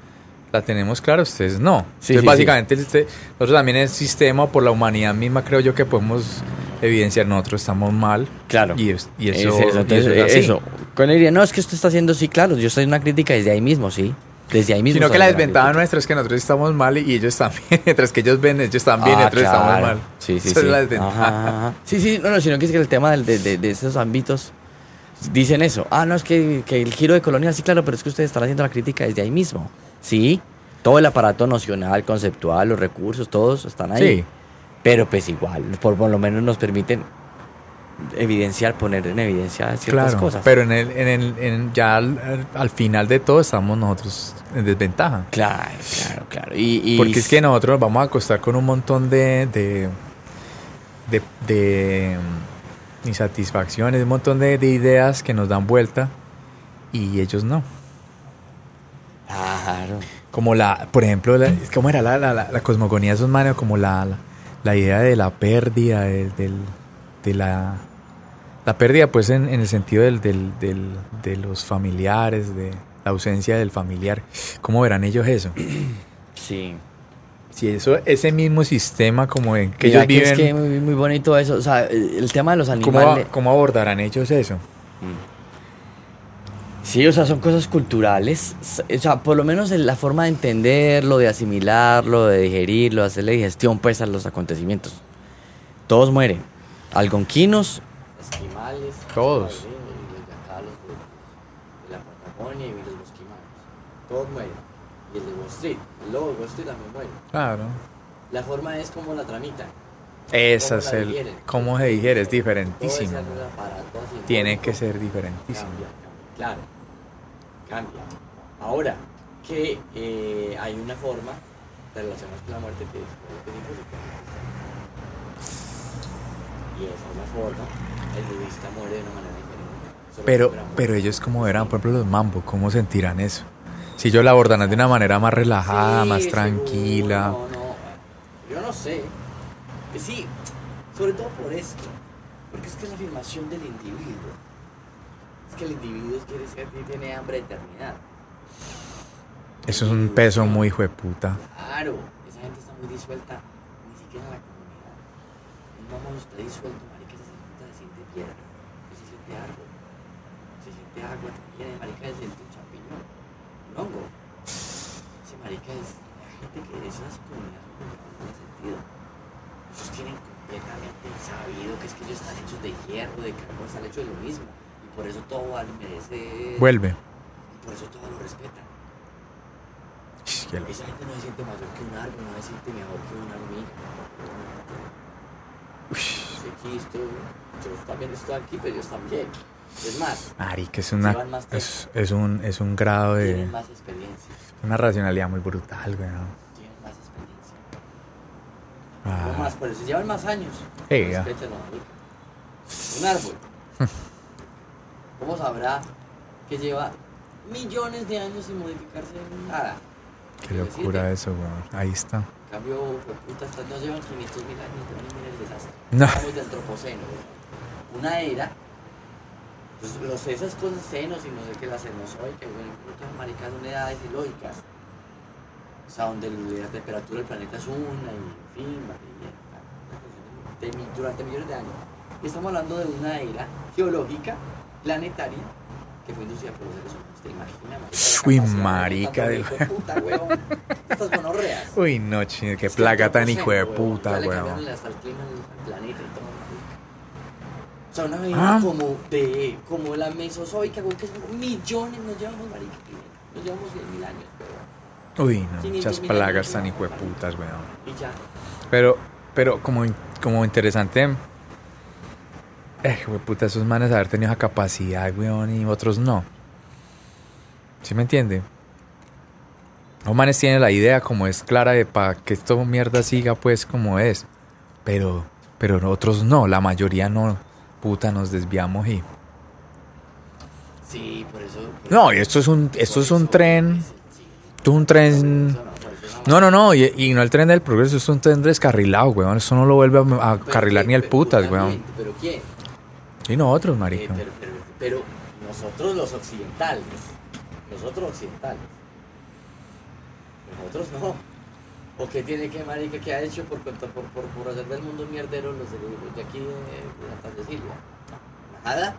la tenemos clara, ustedes no. Sí, Entonces, sí, básicamente, este- nosotros también el sistema, por la humanidad misma, creo yo que podemos evidenciar, nosotros estamos mal. Claro. Y, es- y Es eso, y es así. eso. Diría, no, es que usted está haciendo, sí, claro, yo estoy en una crítica desde ahí mismo, sí. Desde ahí mismo. Sino que la desventaja nuestra es que nosotros estamos mal y ellos también. Mientras que ellos ven, ellos también y Ah, nosotros estamos mal. Sí, sí, Esa sí. es la desventaja. Ajá, ajá. Sí, sí, no, no, sino que es que el tema del- de, de- de esos ámbitos dicen eso. Ah, no, es que, que el giro de colonial, sí, claro, pero es que ustedes están haciendo la crítica desde ahí mismo. Sí, todo el aparato nocional, conceptual, los recursos, todos están ahí. Sí. Pero pues igual, por, por lo menos nos permiten evidenciar, poner en evidencia ciertas Claro, cosas. pero en el, en el, en ya al, al final de todo estamos nosotros en desventaja. Claro, claro, claro. Y, y- Porque es que nosotros nos vamos a acostar con un montón de, de, de, de, mm, insatisfacciones, un montón de, de ideas que nos dan vuelta y ellos no. Claro. Como la, por ejemplo, la, ¿cómo era la, la, cosmogonía de esos manes? Como la, la, idea de la pérdida, del, del- de la, la pérdida pues en, en el sentido del, del, del- de los familiares, de la ausencia del familiar. ¿Cómo verán ellos eso? Sí. Si eso, ese mismo sistema como en que Mira ellos que viven, es que muy, muy bonito eso. O sea, el, tema de los ¿cómo, animales. ¿cómo abordarán ellos eso? Sí, o sea, son cosas culturales. O sea, por lo menos en la forma de entenderlo, de asimilarlo, de digerirlo, de hacerle digestión pues a los acontecimientos. Todos mueren. Algonquinos, esquimales, Todos. los yacalos de, de la Patagonia y los bosquimanos. Todos mueren. Y el de Wall Street, el lobo de Wall Street también muere. Claro. La forma es como la tramita. Esa ¿Cómo es el, digieren? cómo se digiere, es diferentísimo. Tiene que ser diferentísimo. Claro. Cambia. Ahora, que eh, hay una forma de relacionarse con la muerte que es lo que significa. Y esa es la forma. El budista muere de una manera diferente. Solo Pero, pero ellos como verán, por ejemplo, los mambos, ¿cómo sentirán eso? Si ellos la abordan de una manera más relajada, Sí, más tranquila. No, no, yo no sé. Sí, sobre todo por esto. Porque es que es la afirmación del individuo. Es que el individuo quiere ser, tiene hambre de eternidad. Eso es un peso muy hijo de puta. Claro, esa gente está muy disuelta, ni siquiera en la comunidad. Un mamón está disuelto, marica, se siente, se siente piedra, se siente árbol, se siente agua también, marica se siente un champiñón, un hongo. Ese marica es la gente que es esas comunidades no tienen sentido. Ellos tienen completamente sabido que es que ellos están hechos de hierro, de carbón, están hechos de lo mismo. Por eso todo vale, merece. Vuelve. Y por eso todo lo respetan. Sh, qué lo- Esa gente no se siente mayor que un árbol, no se siente mejor que una hormiga. Aquí estoy, yo también estoy aquí, pero ellos también. Es más, Marica, es una más es, es un es un grado de tienen más experiencia. una racionalidad muy brutal, weón. Tienen más experiencia. No Ah. más, por eso llevan más años. Respétalo, marica. Un árbol. ¿Cómo sabrá que lleva millones de años sin modificarse en nada? Qué locura eso, weón. Ahí está. En cambio, puta, estas no llevan 500 mil años de mira el desastre. No. Estamos del antropoceno, güey. Una era. Pues, los, esas cosas senos y no sé qué, las cenozoicas, güey, putas maricas son edades ilógicas. O sea, donde la temperatura del planeta es una y en fin, de durante millones de años. Y estamos hablando de una era geológica, planetaria, que fue inducida por los seres humanos. ¿Te imaginas, Uy, marica tanto de- hijo de puta. Estas gonorreas. Uy, no, qué plaga tan hijo de puta, weón. hasta el clima al al planeta y todo. marica. O sea, una vaina Ah. como de como la mesozoica, que son millones, nos llevamos, marica, nos llevamos 100 mil años, pero Uy, no, 500 muchas plagas tan hijo de putas, weón. y ya. Pero, pero como, como interesante. Eh, güey, puta, esos manes haber tenido esa capacidad, weón, y otros no. ¿Sí me entiende? Los manes tienen la idea como es clara de para que esto mierda siga pues como es. Pero, pero otros no, la mayoría no. Puta, nos desviamos y. Sí, por eso. por No, y esto es un, esto es un tren. Esto es un tren. no, No, no, y, y no el tren del progreso, es un tren descarrilado, weón. Eso no lo vuelve a, a carrilar ni el putas, weón. Pero ¿quién? Y nosotros, Eh, marica. pero, pero, pero nosotros los occidentales, nosotros occidentales, nosotros no. ¿O qué tiene que, marica, que ha hecho por, cuenta- por, por, por hacer del mundo mierdero los de, los de aquí de, de Santa Cecilia? Nada.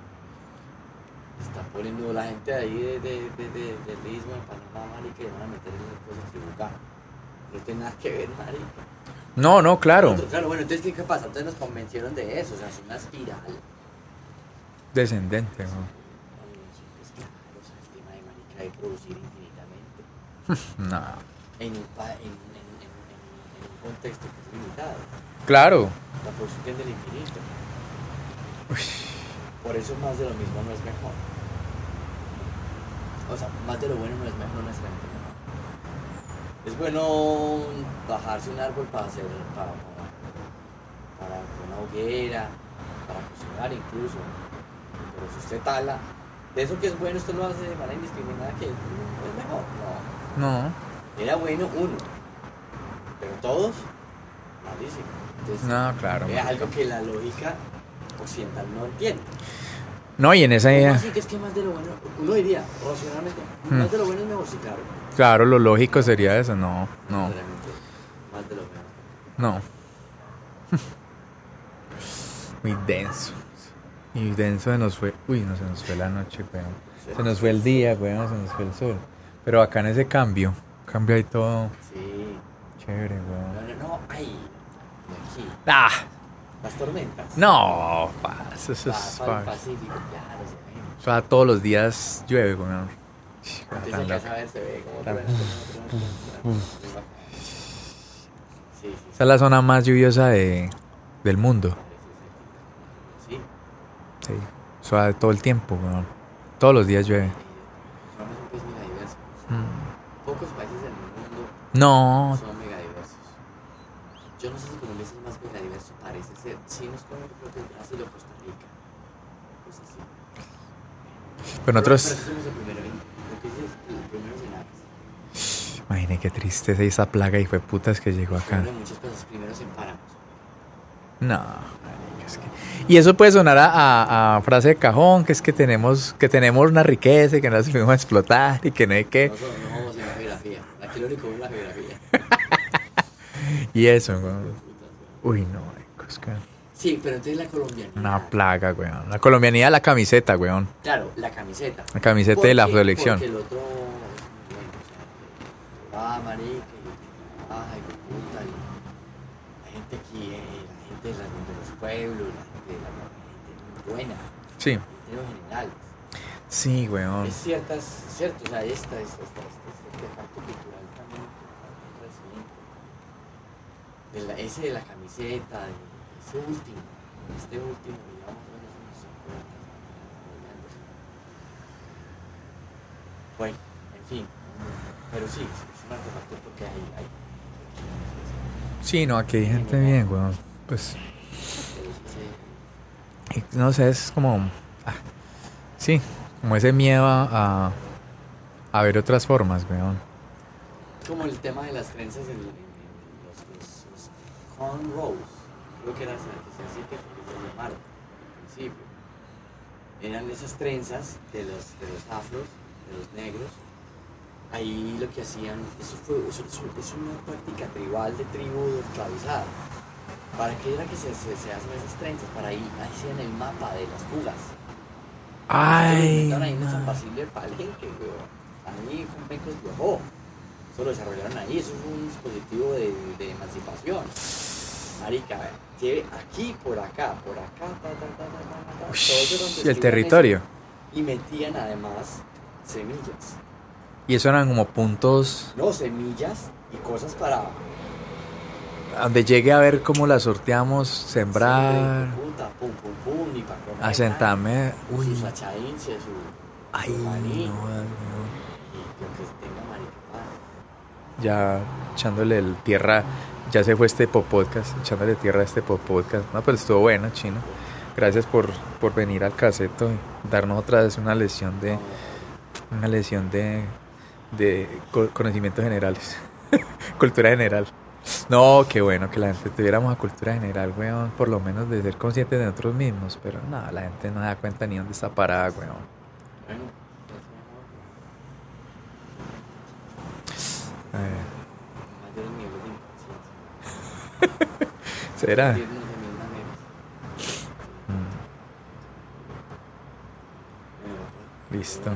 Están poniendo la gente ahí de, de, de, de- del istmo en Panamá, marica, y van a meter esas cosas tribucadas. No tiene nada que ver, marica. No, no, claro. Nosotros, claro, bueno, entonces, ¿qué, ¿qué pasa? Entonces nos convencieron de eso, o sea, es una espiral. Descendente, weón. Es claro, o sea, el tema de marica de producir infinitamente No. en un, pa- en, en, un contexto que es limitado. Claro. La producción tiende al infinito. Uy, Por eso más de lo mismo no es mejor. O sea, más de lo bueno no es mejor, no necesariamente mejor. Es bueno bajarse un árbol para hacer, para, para, para una hoguera, para cocinar incluso. Pero si usted tala, de eso que es bueno, usted lo hace de manera indiscriminada, que es mejor. No. no. Era bueno uno, pero todos, malísimo. Entonces, No, claro. es algo que la lógica occidental no entiende. No, y en esa ¿Cómo idea, así que es que más de lo bueno? Uno diría, racionalmente, Hmm. más de lo bueno es mejor, sí, claro. claro, lo lógico sería eso. No, no, Realmente, más de lo bueno. no. Muy denso. Muy denso se nos fue. Uy, no se nos fue la noche, weón. Se nos fue el día, weón, se nos fue el sol. Pero acá en ese cambio, cambio ahí todo Sí. chévere, weón. no, no, ay, aquí, Ah, las tormentas. no, pa, eso, Pa- es pa- Pacífico, claro, se ve. O sea, todos los días llueve, weón. Entonces a ver, se ve como. Sí, sí, Esa es la zona más lluviosa de, del mundo. Sí. Sí. O sea, todo el tiempo, weón. Todos los días llueve. Un país. Mm. Pocos países en el mundo No, son mega diversos. Yo no sé si Colombia es el más mega diverso, parece ser. Si no es Colombia, creo que es Brasil o Costa Rica. Pues así. pero nosotros. Pero, pero somos el primero en, creo que ese es el primero en aves. Imagínate qué tristeza esa plaga y fue putas que llegó acá. Muchas cosas, primero. No. es que- Y eso puede sonar a, a- a frase de cajón, que es que tenemos, que tenemos una riqueza y que no nos fuimos a explotar y que no hay que. No, somos- no vamos en la geografía. Aquí lo único es la geografía. Y eso, weón. Uy, no, es que Sí, pero entonces la colombianidad. Una plaga, weón. La colombianidad, la camiseta, weón. Claro, la camiseta. La camiseta de la selección. Porque el otro, bueno, o sea, ah, marica, y trabaja y que puta, y la gente aquí, eh, la gente de, la- de los pueblos, la gente, de la, gente muy buena, Sí. en términos generales. Sí, weón. Es ciertas, cierto, o sea, esta, esta, esta, este, este artefacto cultural también. De la, ese de la camiseta, de ese último, este último, digamos, bueno, es unos 50, Bueno, en fin, pero sí, sí, es un artefacto porque hay, hay Sí, no, aquí hay gente bien, weón. Pues, no sé, es como. ah, sí, como ese miedo a, a, ver otras formas, weón. Como el tema de las trenzas en, los, los, los cornrows. Creo que era así que se llamaron al principio. Eran esas trenzas de los, de los afros, de los negros. Ahí lo que hacían, eso, fue, eso, eso- es una práctica tribal de tribu esclavizada. ¿Para qué era que se, se, se hacen esas trenzas? Para ahí hacían el mapa de las fugas. Ay. Lo ahí en San Basilio de Palenque, weón. Ahí con Pecos viajó. Eso lo desarrollaron ahí, eso fue un dispositivo de, de emancipación. Marica, lleve aquí, por acá, por acá, ta, ta, ta, ta, ta, ta, ta. Ush, Todo eso donde y el territorio. eso, Y metían además semillas. Y eso eran como puntos No, semillas y cosas para donde llegue a ver cómo la sorteamos, sembrar, asentarme. Uy. Sus achainches, su, ay, no, marica. ya echándole el tierra, ya se fue este pop podcast, echándole tierra a este pop podcast. No, pero estuvo bueno, chino. Gracias por, por venir al caseto y darnos otra vez una lección de, una lección de, de co- conocimientos generales, cultura general. No, qué bueno que la gente tuviéramos a cultura general, weón, por lo menos de ser conscientes de nosotros mismos, pero no, la gente no se da cuenta ni dónde está parada, weón. ¿Será? Mm, listo.